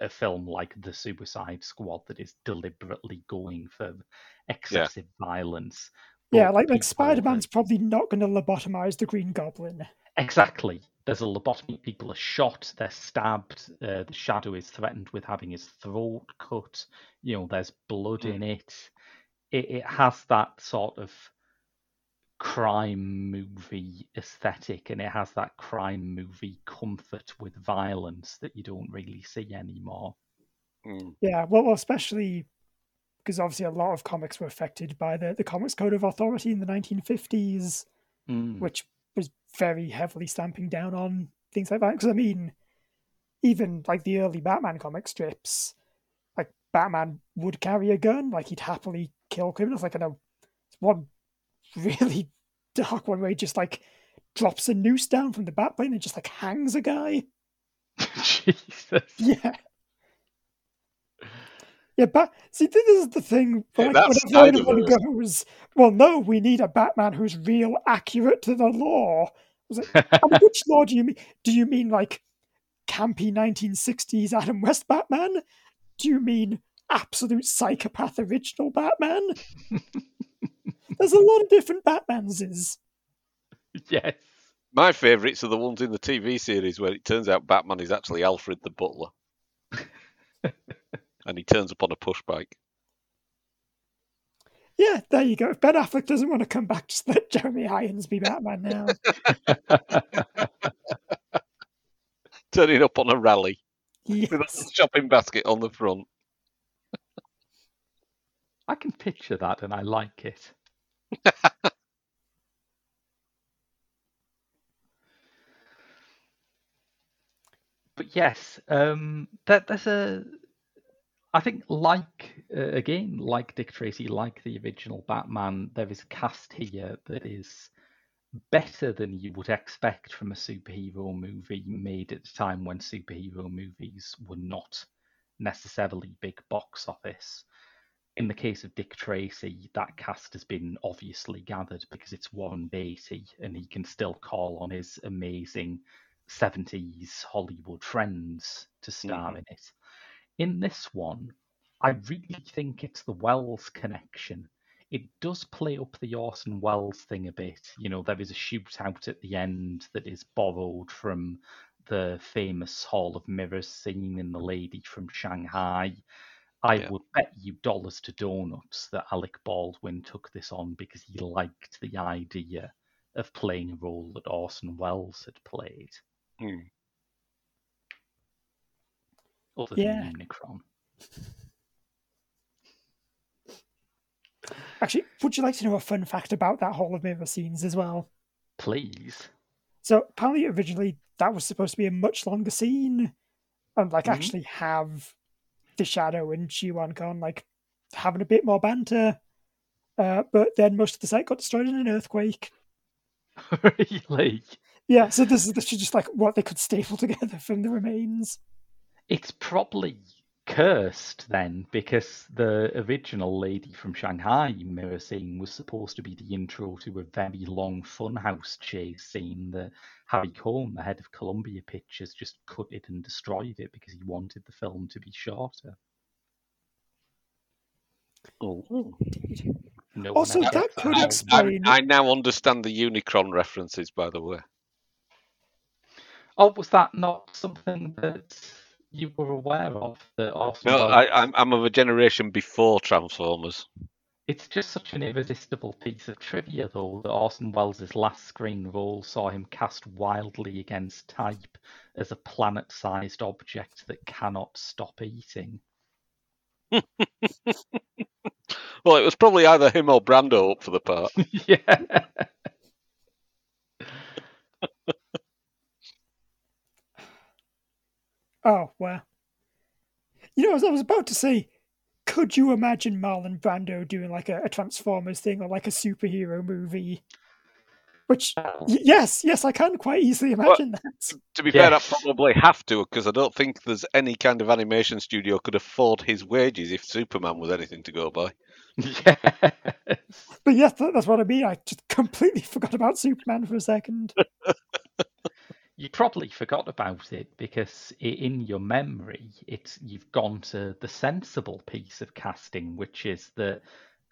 S3: a film like The Suicide Squad that is deliberately going for excessive violence.
S1: Yeah, like like Spider Man's
S3: are-
S1: probably not going to lobotomize the Green Goblin.
S3: Exactly. There's a lobotomy. People are shot. They're stabbed. Uh, the shadow is threatened with having his throat cut. You know, there's blood
S2: Mm.
S3: in it. it. It has that sort of crime movie aesthetic, and it has that crime movie comfort with violence that you don't really see anymore.
S2: Mm.
S1: Yeah, well, well, especially because obviously a lot of comics were affected by the, the Comics Code of Authority in the 1950s,
S3: Mm.
S1: which was very heavily stamping down on things like that. Because, I mean, even like the early Batman comic strips, like Batman would carry a gun, like he'd happily kill criminals. Like, I know it's one really dark one where he just like drops a noose down from the Batplane and just like hangs a guy.
S3: Jesus.
S1: Yeah. Yeah, but see, this is the thing.
S2: Yeah,
S1: Like, whenever anyone
S2: Snyderverse.
S1: goes, well, no, we need a Batman who's real accurate to the law. Like, which law do you mean? Do you mean like campy 1960s Adam West Batman? Do you mean absolute psychopath original Batman? There's a lot of different Batmanses.
S3: yes.
S2: my favourites are the ones in the tv series where it turns out batman is actually alfred the butler and he turns up on a push bike
S1: Yeah, there you go. If Ben Affleck doesn't want to come back, just let Jeremy Irons be Batman now.
S2: Turning up on a rally with a shopping basket on the front.
S3: I can picture that and I like it. but yes, um, that there's a. I think, like uh, again, like Dick Tracy, like the original Batman, there is a cast here that is better than you would expect from a superhero movie made at a time when superhero movies were not necessarily big box office. In the case of Dick Tracy, that cast has been obviously gathered because it's Warren Beatty and he can still call on his amazing 70s Hollywood friends to star
S2: Mhm.
S3: in it. In this one, I really think it's the Welles connection. It does play up the Orson Welles thing a bit. You know, there is a shootout at the end that is borrowed from the famous Hall of Mirrors scene in The Lady from Shanghai. I
S2: Yeah.
S3: would bet you dollars to donuts that Alec Baldwin took this on because he liked the idea of playing a role that Orson Welles had played,
S2: Hmm.
S3: other
S1: Yeah.
S3: than Unicron.
S1: Actually, would you like to know a fun fact about that Hall of Mirror scenes as well?
S3: Please.
S1: So apparently, originally that was supposed to be a much longer scene, and like
S3: Mhm.
S1: actually have the Shadow and Shiwan Khan like having a bit more banter. Uh, but then most of the site got destroyed in an earthquake.
S3: really?
S1: Yeah, so this is this is just like what they could staple together from the remains.
S3: It's probably cursed then because the original lady from Shanghai mirror scene was supposed to be the intro to a very long funhouse chase scene that Harry Cohn, the head of Columbia Pictures, just cut it and destroyed it because he wanted the film to be shorter.
S2: Oh.
S3: No
S1: Also,
S3: one ever
S1: that could
S3: found-
S1: explain-
S2: I, I now understand the Unicron references, by the way.
S3: Oh, was that not something that you were aware of? the
S2: No, I, I'm, I'm of a generation before Transformers.
S3: It's just such an irresistible piece of trivia, though, that Orson Welles' last screen role saw him cast wildly against type as a planet sized object that cannot stop eating.
S2: Well, it was probably either him or Brando up for the part.
S3: yeah.
S1: Oh well. You know, as I was about to say, could you imagine Marlon Brando doing like a, a Transformers thing or like a superhero movie? Which, uh, y- yes, yes, I can quite easily imagine that.
S2: To be fair, that
S3: Yes.
S2: probably have to, because I don't think there's any kind of animation studio could afford his wages if Superman was anything to go by.
S3: yes.
S1: But yes, that's what I mean. I just completely forgot about Superman for a second.
S3: You probably forgot about it because in your memory, it's you've gone to the sensible piece of casting, which is that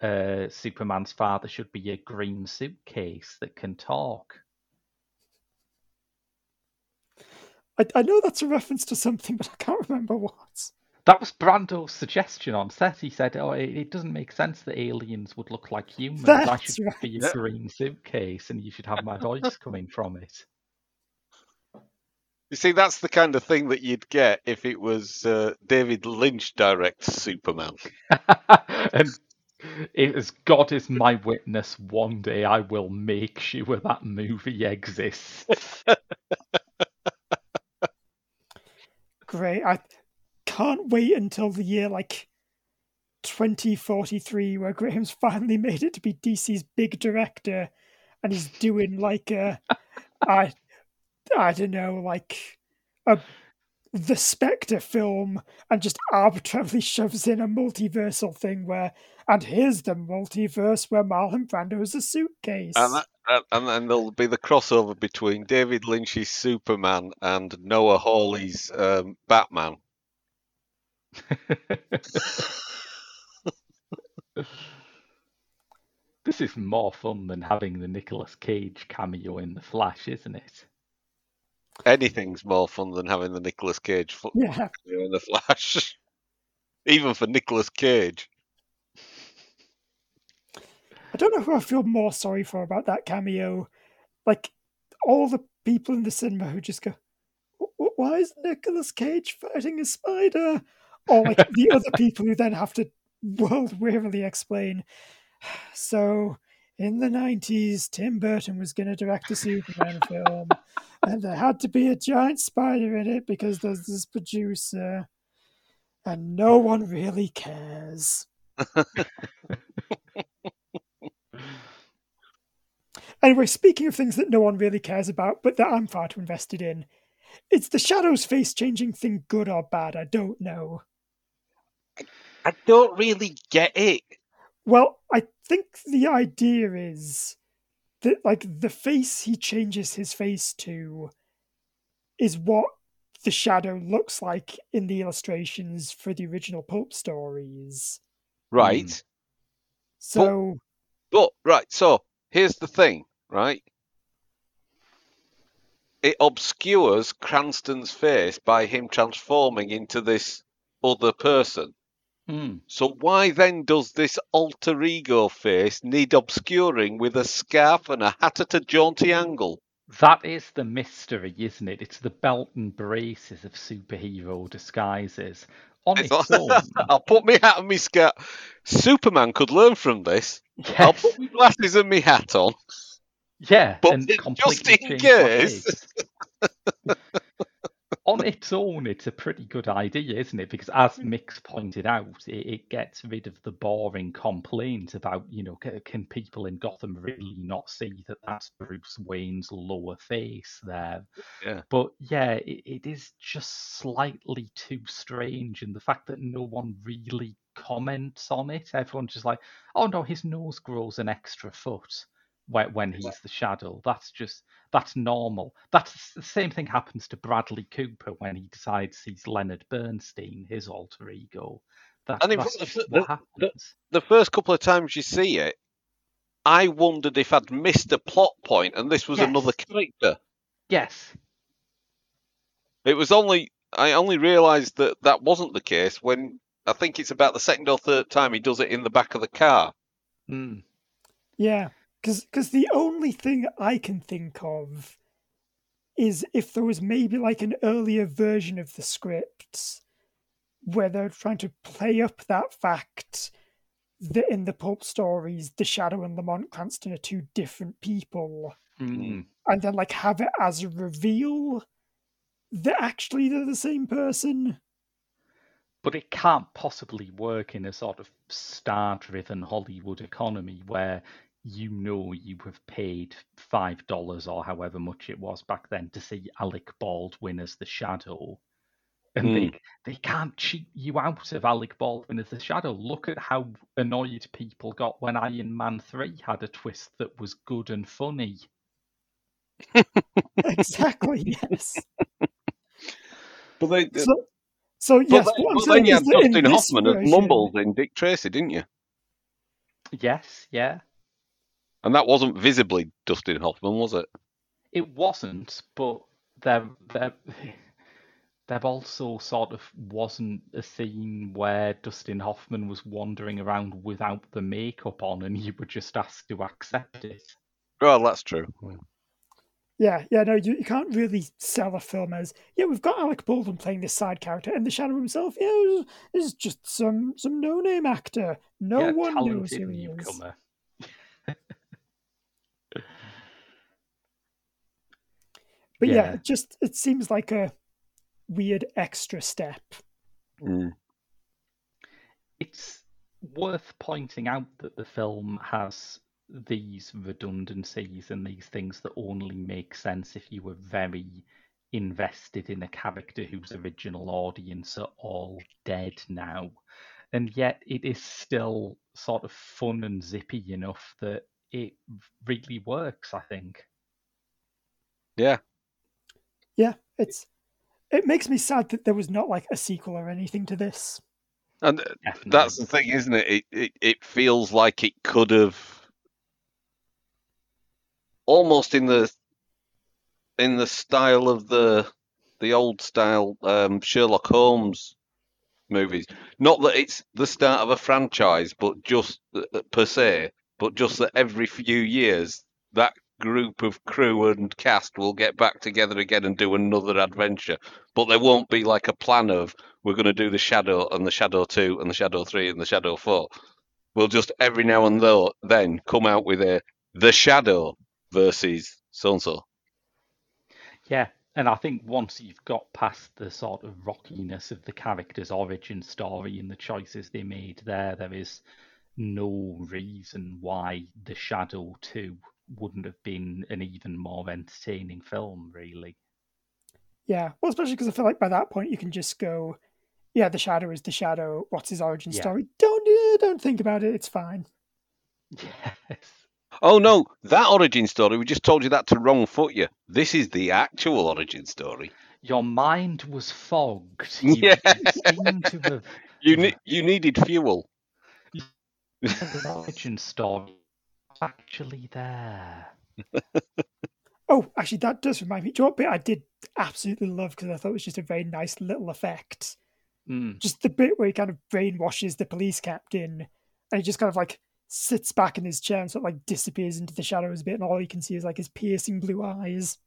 S3: uh, Superman's father should be a green suitcase that can talk.
S1: I, I know that's a reference to something, but I can't remember what.
S3: That was Brando's suggestion on set. He said, "Oh, it, it doesn't make sense that aliens would look like humans. I
S1: That's
S3: should be a
S2: right.
S3: green suitcase, and you should have my voice coming from it."
S2: You see, that's the kind of thing that you'd get if it was uh, David Lynch directs Superman.
S3: and it, as God is my witness, one day I will make sure that movie exists.
S1: Great. I can't wait until the year like 2043 where Graham's finally made it to be DC's big director and he's doing like a I I don't know, like a the Spectre film and just arbitrarily shoves in a multiversal thing where and here's the multiverse where Marlon Brando is a suitcase.
S2: And, that, and- and then there'll be the crossover between David Lynch's Superman and Noah Hawley's um, Batman.
S3: this is more fun than having the Nicolas Cage cameo in The Flash, isn't it?
S2: Anything's more fun than having the Nicolas Cage fo-
S1: yeah.
S2: in the Flash. Even for Nicolas Cage.
S1: I don't know who I feel more sorry for about that cameo. Like all the people in the cinema who just go, "Why is Nicolas Cage fighting a spider?" Or like the other people who then have to world wearily explain. So in the 90s, Tim Burton was going to direct a Superman film, and there had to be a giant spider in it because there's this producer, and no one really cares. anyway, speaking of things that no one really cares about, but that I'm far too invested in, it's the Shadow's face changing thing good or bad? I don't know.
S2: I don't really get it.
S1: Well, I think the idea is that, like, the face he changes his face to is what the shadow looks like in the illustrations for the original pulp stories.
S2: Right.
S1: Mm. So.
S2: But, but, right, so here's the thing, right? It obscures Cranston's face by him transforming into this other person.
S3: Mm.
S2: So why then does this alter ego face need obscuring with a scarf and a hat at a jaunty angle?
S3: That is the mystery, isn't it? It's the belt and braces of superhero disguises. On its own,
S2: I'll put my hat and my scarf. Superman could learn from this.
S3: yes,
S2: I'll put my glasses and my hat on.
S3: yeah,
S2: but
S3: and
S2: just in
S3: change what it
S2: case.
S3: on its own, it's a pretty good idea, isn't it? Because as hmm. Mick's pointed out, it, it gets rid of the boring complaints about, you know, can, can people in Gotham really not see that that's Bruce Wayne's lower face there?
S2: Yeah.
S3: But yeah, it, it is just slightly too strange, and the fact that no one really comments on it, everyone's just like, oh no, his nose grows an extra foot when, when he's the shadow. That's just that's normal. That's the same thing happens to Bradley Cooper when he decides he's Leonard Bernstein, his alter ego. That,
S2: And in
S3: that's
S2: fact, the-
S3: what
S2: the-
S3: happens.
S2: The first couple of times you see it, I wondered if I'd missed a plot point and this was
S3: Yes.
S2: another character.
S3: Yes.
S2: It was only I only realised that that wasn't the case when I think it's about the second or third time he does it in the back of the car.
S3: Mm.
S1: Yeah, because the only thing I can think of is if there was maybe like an earlier version of the script where they're trying to play up that fact that in the pulp stories, the Shadow and Lamont Cranston are two different people,
S3: Mm.
S1: and then like have it as a reveal that actually they're the same person.
S3: But it can't possibly work in a sort of star driven Hollywood economy where you know you have paid five dollars or however much it was back then to see Alec Baldwin as the shadow. And they, mm. they can't cheat you out of Alec Baldwin as the shadow. Look at how annoyed people got when Iron Man 3 had a twist that was good and funny.
S1: exactly. Yes.
S2: But they,
S1: So, so
S2: but
S1: yes.
S2: then,
S1: what I'm
S2: but then you
S1: is
S2: had
S1: that
S2: Dustin
S1: this
S2: Hoffman as Mumbles in Dick Tracy, didn't you?
S3: Yes, yeah.
S2: And that wasn't visibly Dustin Hoffman, was it?
S3: It wasn't, but there, there, there also sort of wasn't a scene where Dustin Hoffman was wandering around without the makeup on, and you were just asked to accept it.
S2: Well, that's true.
S1: Yeah, yeah, no, you, you can't really sell a film as yeah, we've got Alec Baldwin playing this side character, and the Shadow himself, yeah, is, is just some some no name actor. No
S3: yeah,
S1: one knows who he is.
S3: newcomer.
S1: But yeah.
S3: Yeah.
S1: it just it seems like a weird extra step.
S2: Mm.
S3: It's worth pointing out that the film has these redundancies and these things that only make sense if you were very invested in a character whose original audience are all dead now. And yet it is still sort of fun and zippy enough that it really works, I think.
S2: Yeah.
S1: Yeah, it's it makes me sad that there was not like a sequel or anything to this.
S2: And uh,
S3: Definitely.
S2: that's the thing, isn't it? It, it? it feels like it could have almost in the in the style of the the old style um, Sherlock Holmes movies. Not that it's the start of a franchise, but just uh, per se, but just that every few years that group of crew and cast will get back together again and do another adventure. But there won't be like a plan of we're going to do the Shadow and the Shadow 2 and the Shadow 3 and the Shadow 4. We'll just every now and then come out with a The Shadow versus so and so.
S3: Yeah, and I think once you've got past the sort of rockiness of the character's origin story and the choices they made there, there is no reason why The Shadow 2 wouldn't have been an even more entertaining film, really.
S1: Yeah, well, especially because I feel like by that point you can just go, yeah, the shadow is the shadow. What's his origin
S3: Yeah.
S1: story? Don't uh, don't think about it. It's fine.
S3: Yes.
S2: Oh no, that origin story, we just told you that to wrong foot you. This is the actual origin story.
S3: Your mind was fogged. You,
S2: Yeah.
S3: you seem to have
S2: You ne- you needed fuel.
S3: the origin story actually there.
S1: Oh, actually, that does remind me. Do you know what bit I did absolutely love because I thought it was just a very nice little effect.
S3: Mm.
S1: Just the bit where he kind of brainwashes the police captain, and he just kind of like sits back in his chair and sort of like disappears into the shadows a bit, and all you can see is like his piercing blue eyes.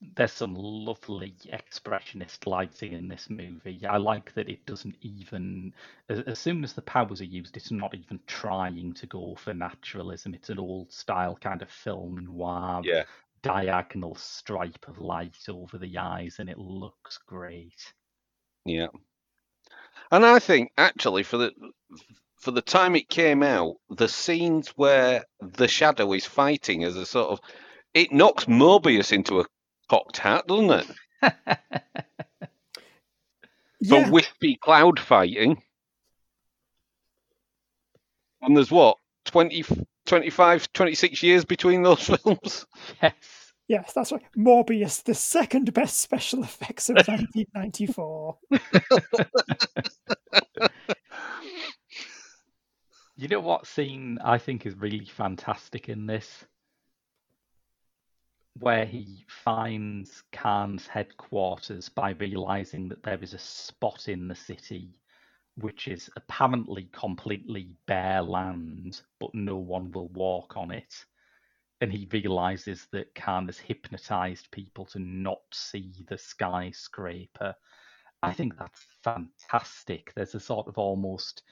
S3: There's some lovely expressionist lighting in this movie. I like that it doesn't even, as, as soon as the powers are used, it's not even trying to go for naturalism. It's an old style kind of film noir,
S2: Yeah.
S3: diagonal stripe of light over the eyes, and it looks great.
S2: Yeah. And I think actually for the for the time it came out, the scenes where the shadow is fighting as a sort of it knocks Morbius into a cocked hat, doesn't it?
S1: Yeah,
S2: For wispy cloud fighting. And there's what, 20, 25, 26 years between those films?
S3: yes.
S1: yes, that's right. Morbius, the second best special effects of 1994.
S3: You know what scene I think is really fantastic in this? Where he finds Khan's headquarters by realizing that there is a spot in the city which is apparently completely bare land, but no one will walk on it. And he realizes that Khan has hypnotized people to not see the skyscraper. I think that's fantastic. There's a sort of almost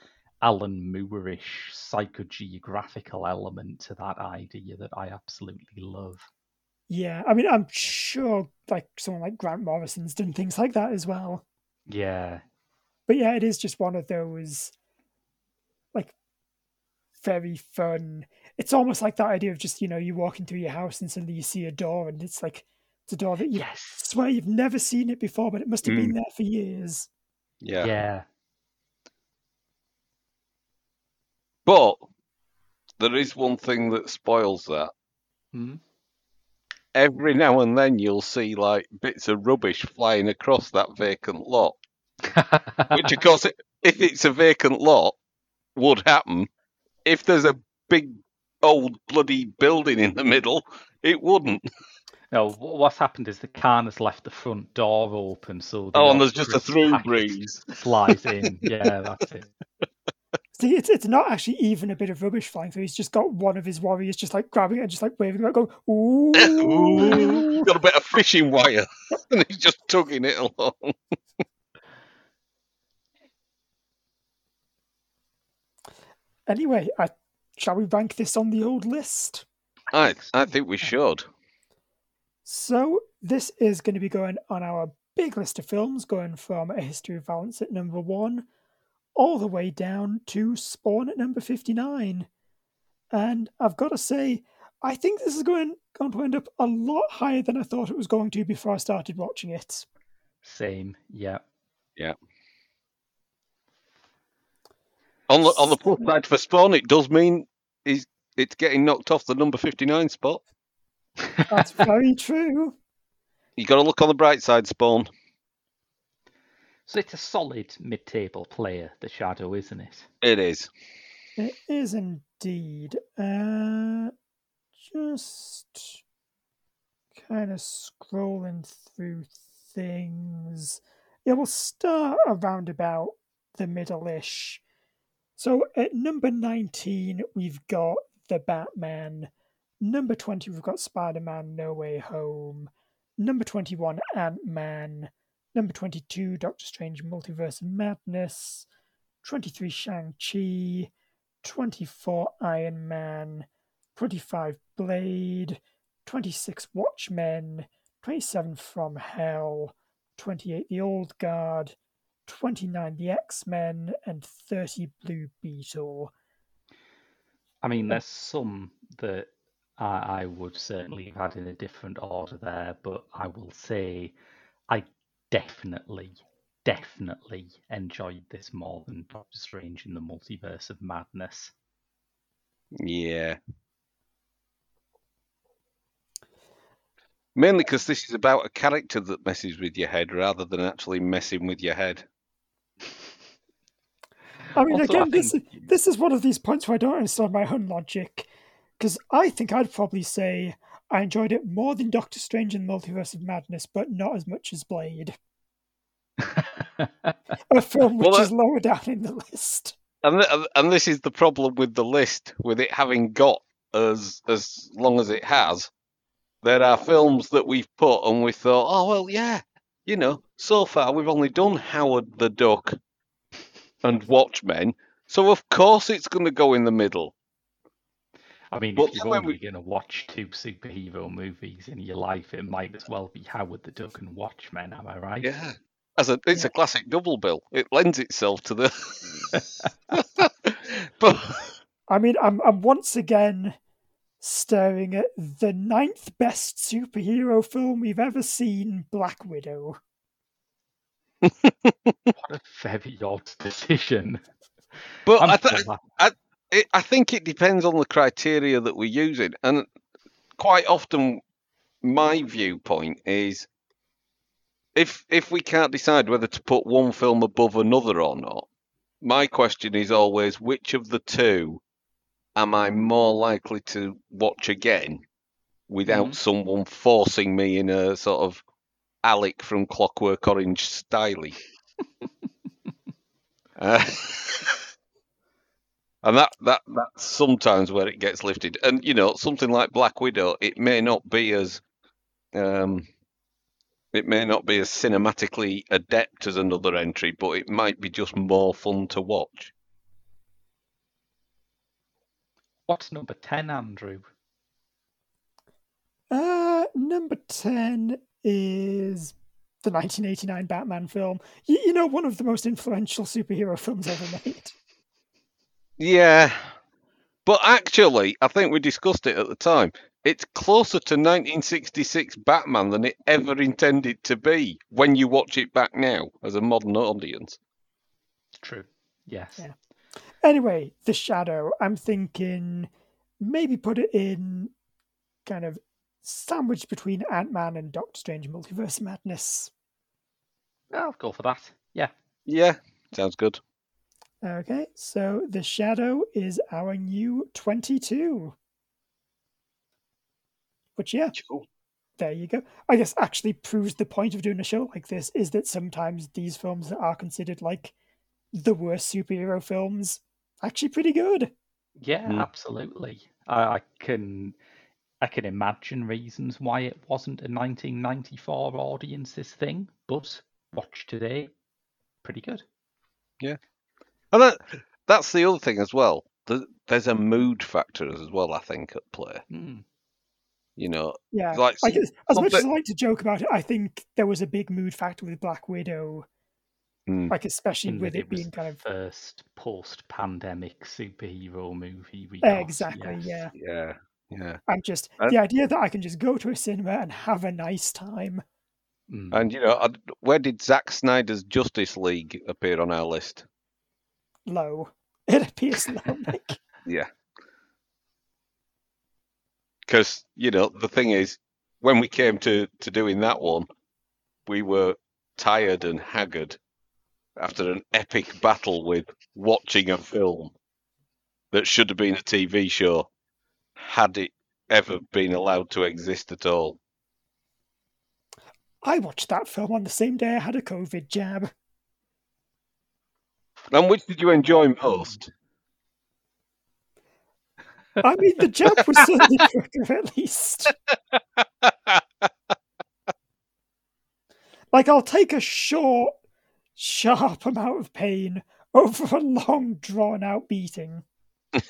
S3: Alan Moore-ish psychogeographical element to that idea that I absolutely love.
S1: Yeah, I mean, I'm sure like someone like Grant Morrison's done things like that as well.
S3: Yeah,
S1: But yeah, it is just one of those like very fun. It's almost like that idea of just, you know, you walk into your house and suddenly you see a door and it's like it's a door that you
S3: yes,
S1: swear you've never seen it before, but it must have been
S2: Mm.
S1: there for years.
S2: Yeah.
S3: yeah,
S2: But there is one thing that spoils that.
S3: Hmm?
S2: Every now and then you'll see like bits of rubbish flying across that vacant lot. Which, of course, if it's a vacant lot, would happen. If there's a big old bloody building in the middle, it wouldn't.
S3: no, what's happened is the Khan has left the front door open, so the
S2: Oh, and there's just a through breeze.
S3: flies in. Yeah, that's it.
S1: See, it's it's not actually even a bit of rubbish flying through. He's just got one of his warriors just like grabbing it and just like waving it, going, ooh.
S2: Ooh, got a bit of fishing wire, and he's just tugging it along.
S1: Anyway, I, shall we rank this on the old list?
S2: I, I think we should.
S1: So this is going to be going on our big list of films, going from A History of Violence at number one, all the way down to Spawn at number fifty-nine. And I've got to say, I think this is going going to end up a lot higher than I thought it was going to before I started watching it.
S3: Same. Yeah. Yeah.
S2: On the on the plus side for Spawn, it does mean he's it's getting knocked off the number fifty nine spot.
S1: That's very true.
S2: You got to look on the bright side, Spawn.
S3: So it's a solid mid-table player, the Shadow, isn't it?
S2: It is.
S1: It is indeed. Uh, just kind of scrolling through things. Yeah, we'll start around about the middle ish. So at number 19, we've got The Batman. Number 20, we've got Spider Man No Way Home. Number 21, Ant Man. Number 22, Doctor Strange Multiverse of Madness. 23, Shang-Chi. 24, Iron Man. 25, Blade. 26, Watchmen. 27, From Hell. 28, The Old Guard. 29, The X Men. And 30, Blue Beetle.
S3: I mean, there's some that I, I would certainly have had in a different order there, but I will say I definitely, definitely enjoyed this more than Doctor Strange in the Multiverse of Madness.
S2: Yeah. Mainly because this is about a character that messes with your head rather than actually messing with your head.
S1: I mean,
S3: Also,
S1: again,
S3: I
S1: this,
S3: think-
S1: this is one of these points where I don't understand my own logic. Because I think I'd probably say I enjoyed it more than Doctor Strange in the Multiverse of Madness, but not as much as Blade. A film which
S2: Well,
S1: is lower down in the list.
S2: And th- and this is the problem with the list, with it having got as as long as it has. There are films that we've put and we thought, oh well, yeah, you know, so far we've only done Howard the Duck and Watchmen, so of course it's going to go in the middle.
S3: I mean,
S2: Well,
S3: if you're only
S2: we-
S3: going to watch two superhero movies in your life, it might as well be Howard the Duck and Watchmen, am I right?
S2: Yeah, as a it's a classic double bill. It lends itself to the. but
S1: I mean, I'm, I'm once again staring at the ninth best superhero film we've ever seen, Black Widow.
S3: What a very odd decision.
S2: but
S3: I'm
S2: I, th-
S3: still
S2: it, I think it depends on the criteria that we're using, and quite often, my viewpoint is if if we can't decide whether to put one film above another or not, my question is always which of the two am I more likely to watch again without
S3: Mhm.
S2: someone forcing me in a sort of Alec from Clockwork Orange style. uh, and that, that that's sometimes where it gets lifted. And you know, something like Black Widow, it may not be as um, it may not be as cinematically adept as another entry, but it might be just more fun to watch.
S3: What's number 10, Andrew?
S1: Uh, number 10 is the 1989 Batman film. You, you know, one of the most influential superhero films ever made.
S2: Yeah. But actually, I think we discussed it at the time. It's closer to 1966 Batman than it ever intended to be when you watch it back now as a modern audience.
S3: True. Yes.
S1: Yeah. Anyway, The Shadow, I'm thinking maybe put it in kind of sandwiched between Ant Man and Doctor Strange Multiverse Madness.
S3: I'll go for that. Yeah.
S2: Yeah, sounds good.
S1: Okay, so The Shadow is our new 22. Which, yeah, there you go. I guess actually proves the point of doing a show like this is that sometimes these films that are considered like the worst superhero films actually pretty good.
S3: Yeah,
S2: Mm.
S3: absolutely. I, I can I can imagine reasons why it wasn't a 1994 audience's thing, but watch today, pretty good.
S2: And that, that's the other thing as well. There- There's a mood factor as well, I think, at play.
S3: Mm.
S2: You know,
S1: Yeah,
S2: Like
S1: I
S2: some-
S1: guess, as much as I like to joke about it, I think there was a big mood factor with Black Widow,
S2: Mm.
S1: like especially
S3: In
S1: with
S3: that
S1: it being kind of
S3: first post-pandemic superhero movie we got.
S1: exactly,
S3: yes.
S1: yeah.
S2: yeah, yeah.
S1: And just
S2: Uh,
S1: the idea that I can just go to a cinema and have a nice time.
S3: Mm.
S2: And you know, where did Zack Snyder's Justice League appear on our list?
S1: Low. It appears low, Nick.
S2: Yeah. Because you know the thing is, when we came to to doing that one, we were tired and haggard after an epic battle with watching a film that should have been a TV show, had it ever been allowed to exist at all.
S1: I watched that film on the same day I had a COVID jab.
S2: And which did you enjoy most?
S1: I mean, the jump was certainly quicker, at least. Like, I'll take a short, sharp amount of pain over a long, drawn out beating.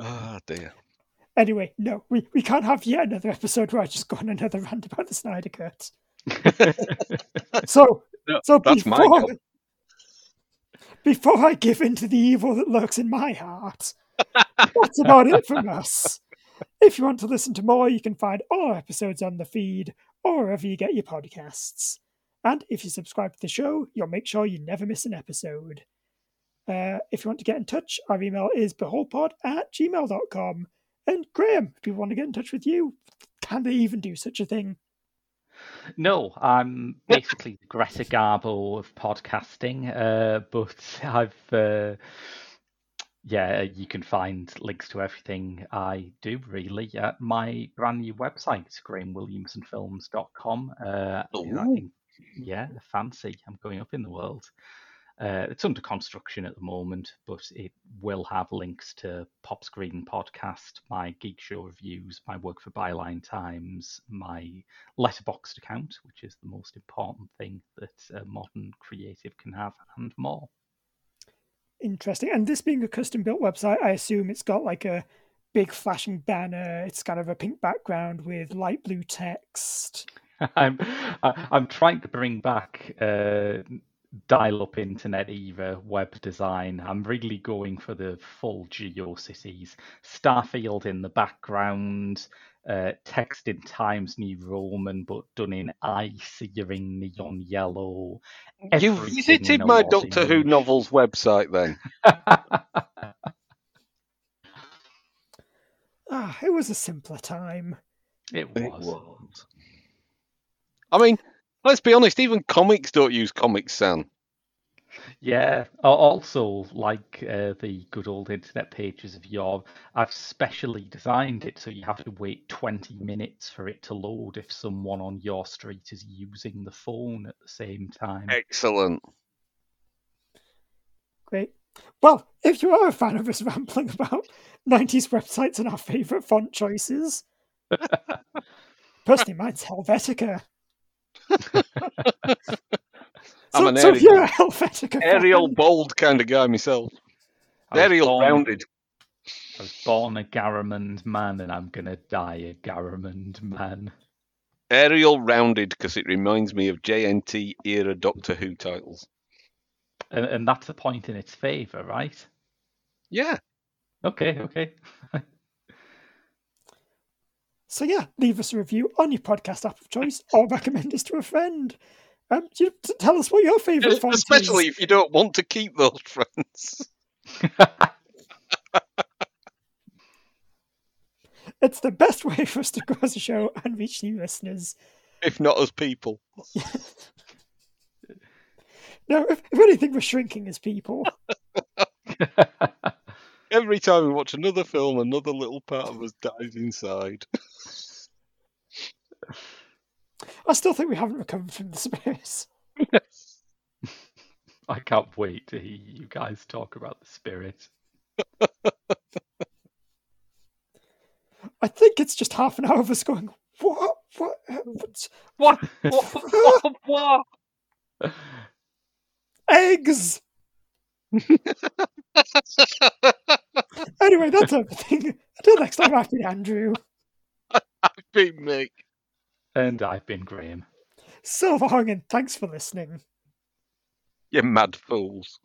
S2: Ah, dear.
S1: Anyway, no, we, we can't have yet another episode where I just go on another rant about the Snyder Cut. So,
S2: No,
S1: so before, before I give in to the evil that lurks in my heart, that's about it from us. If you want to listen to more, you can find all our episodes on the feed or wherever you get your podcasts. And if you subscribe to the show, you'll make sure you never miss an episode. Uh, if you want to get in touch, our email is beholdpod at gmail.com. And Graham, if people want to get in touch with you, can they even do such a thing?
S3: No, I'm basically the Greta Garbo of podcasting, uh, but I've, uh, yeah, you can find links to everything I do really at my brand new website, grahamwilliamsonfilms.com. Uh, I
S2: Ooh.
S3: think, yeah, fancy. I'm going up in the world. Uh, it's under construction at the moment, but it will have links to Pop Screen Podcast, my Geek Show reviews, my work for Byline Times, my Letterboxd account, which is the most important thing that a modern creative can have, and more.
S1: Interesting. And this being a custom built website, I assume it's got like a big flashing banner. It's kind of a pink background with light blue text.
S3: I'm I'm trying to bring back uh, dial-up internet era web design. I'm really going for the full GeoCities. Starfield in the background, uh, text in Times New Roman, but done in eye-searing neon yellow.
S2: You visited my
S3: lot
S2: Doctor Who novels website then?
S1: Ah, it was a simpler time.
S3: it
S2: It
S3: was.
S2: was. I mean, let's be honest, even comics don't use Comic Sans.
S3: Yeah. Also, like uh, the good old internet pages of yore, I've specially designed it so you have to wait 20 minutes for it to load if someone on your street is using the phone at the same time.
S2: Excellent.
S1: Great. Well, if you are a fan of us rambling about 90s websites and our favourite font choices, personally, mine's Helvetica.
S2: I'm an
S1: so if
S2: Arial,
S1: a Helvetica
S2: Arial
S1: fan,
S2: bold kind of guy myself.
S3: I was
S2: Arial
S3: born-
S2: rounded.
S3: I was born a Garamond man and I'm gonna die a Garamond man.
S2: Arial rounded because it reminds me of JNT era Doctor Who titles.
S3: And, and that's a point in its favour, right?
S2: Yeah.
S3: Okay, okay.
S1: so yeah, leave us a review on your podcast app of choice or recommend us to a friend. Um, you, tell us what your favourite font
S2: Especially
S1: is.
S2: if you don't want to keep those friends.
S1: It's the best way for us to grow as a show and reach new listeners.
S2: If not as people.
S1: No, if, if anything, we're shrinking as people.
S2: Every time we watch another film, another little part of us dies inside.
S1: I still think we haven't recovered from the spirit.
S3: I can't wait to hear you guys talk about the spirit.
S1: I think it's just half an hour of us going, what? What? What's
S2: What? What? what? what?
S1: eggs? Anyway, that's everything. Until next time, I've been Andrew.
S2: Big Mick.
S3: And I've been Graham.
S1: So long, and thanks for listening.
S2: You mad fools.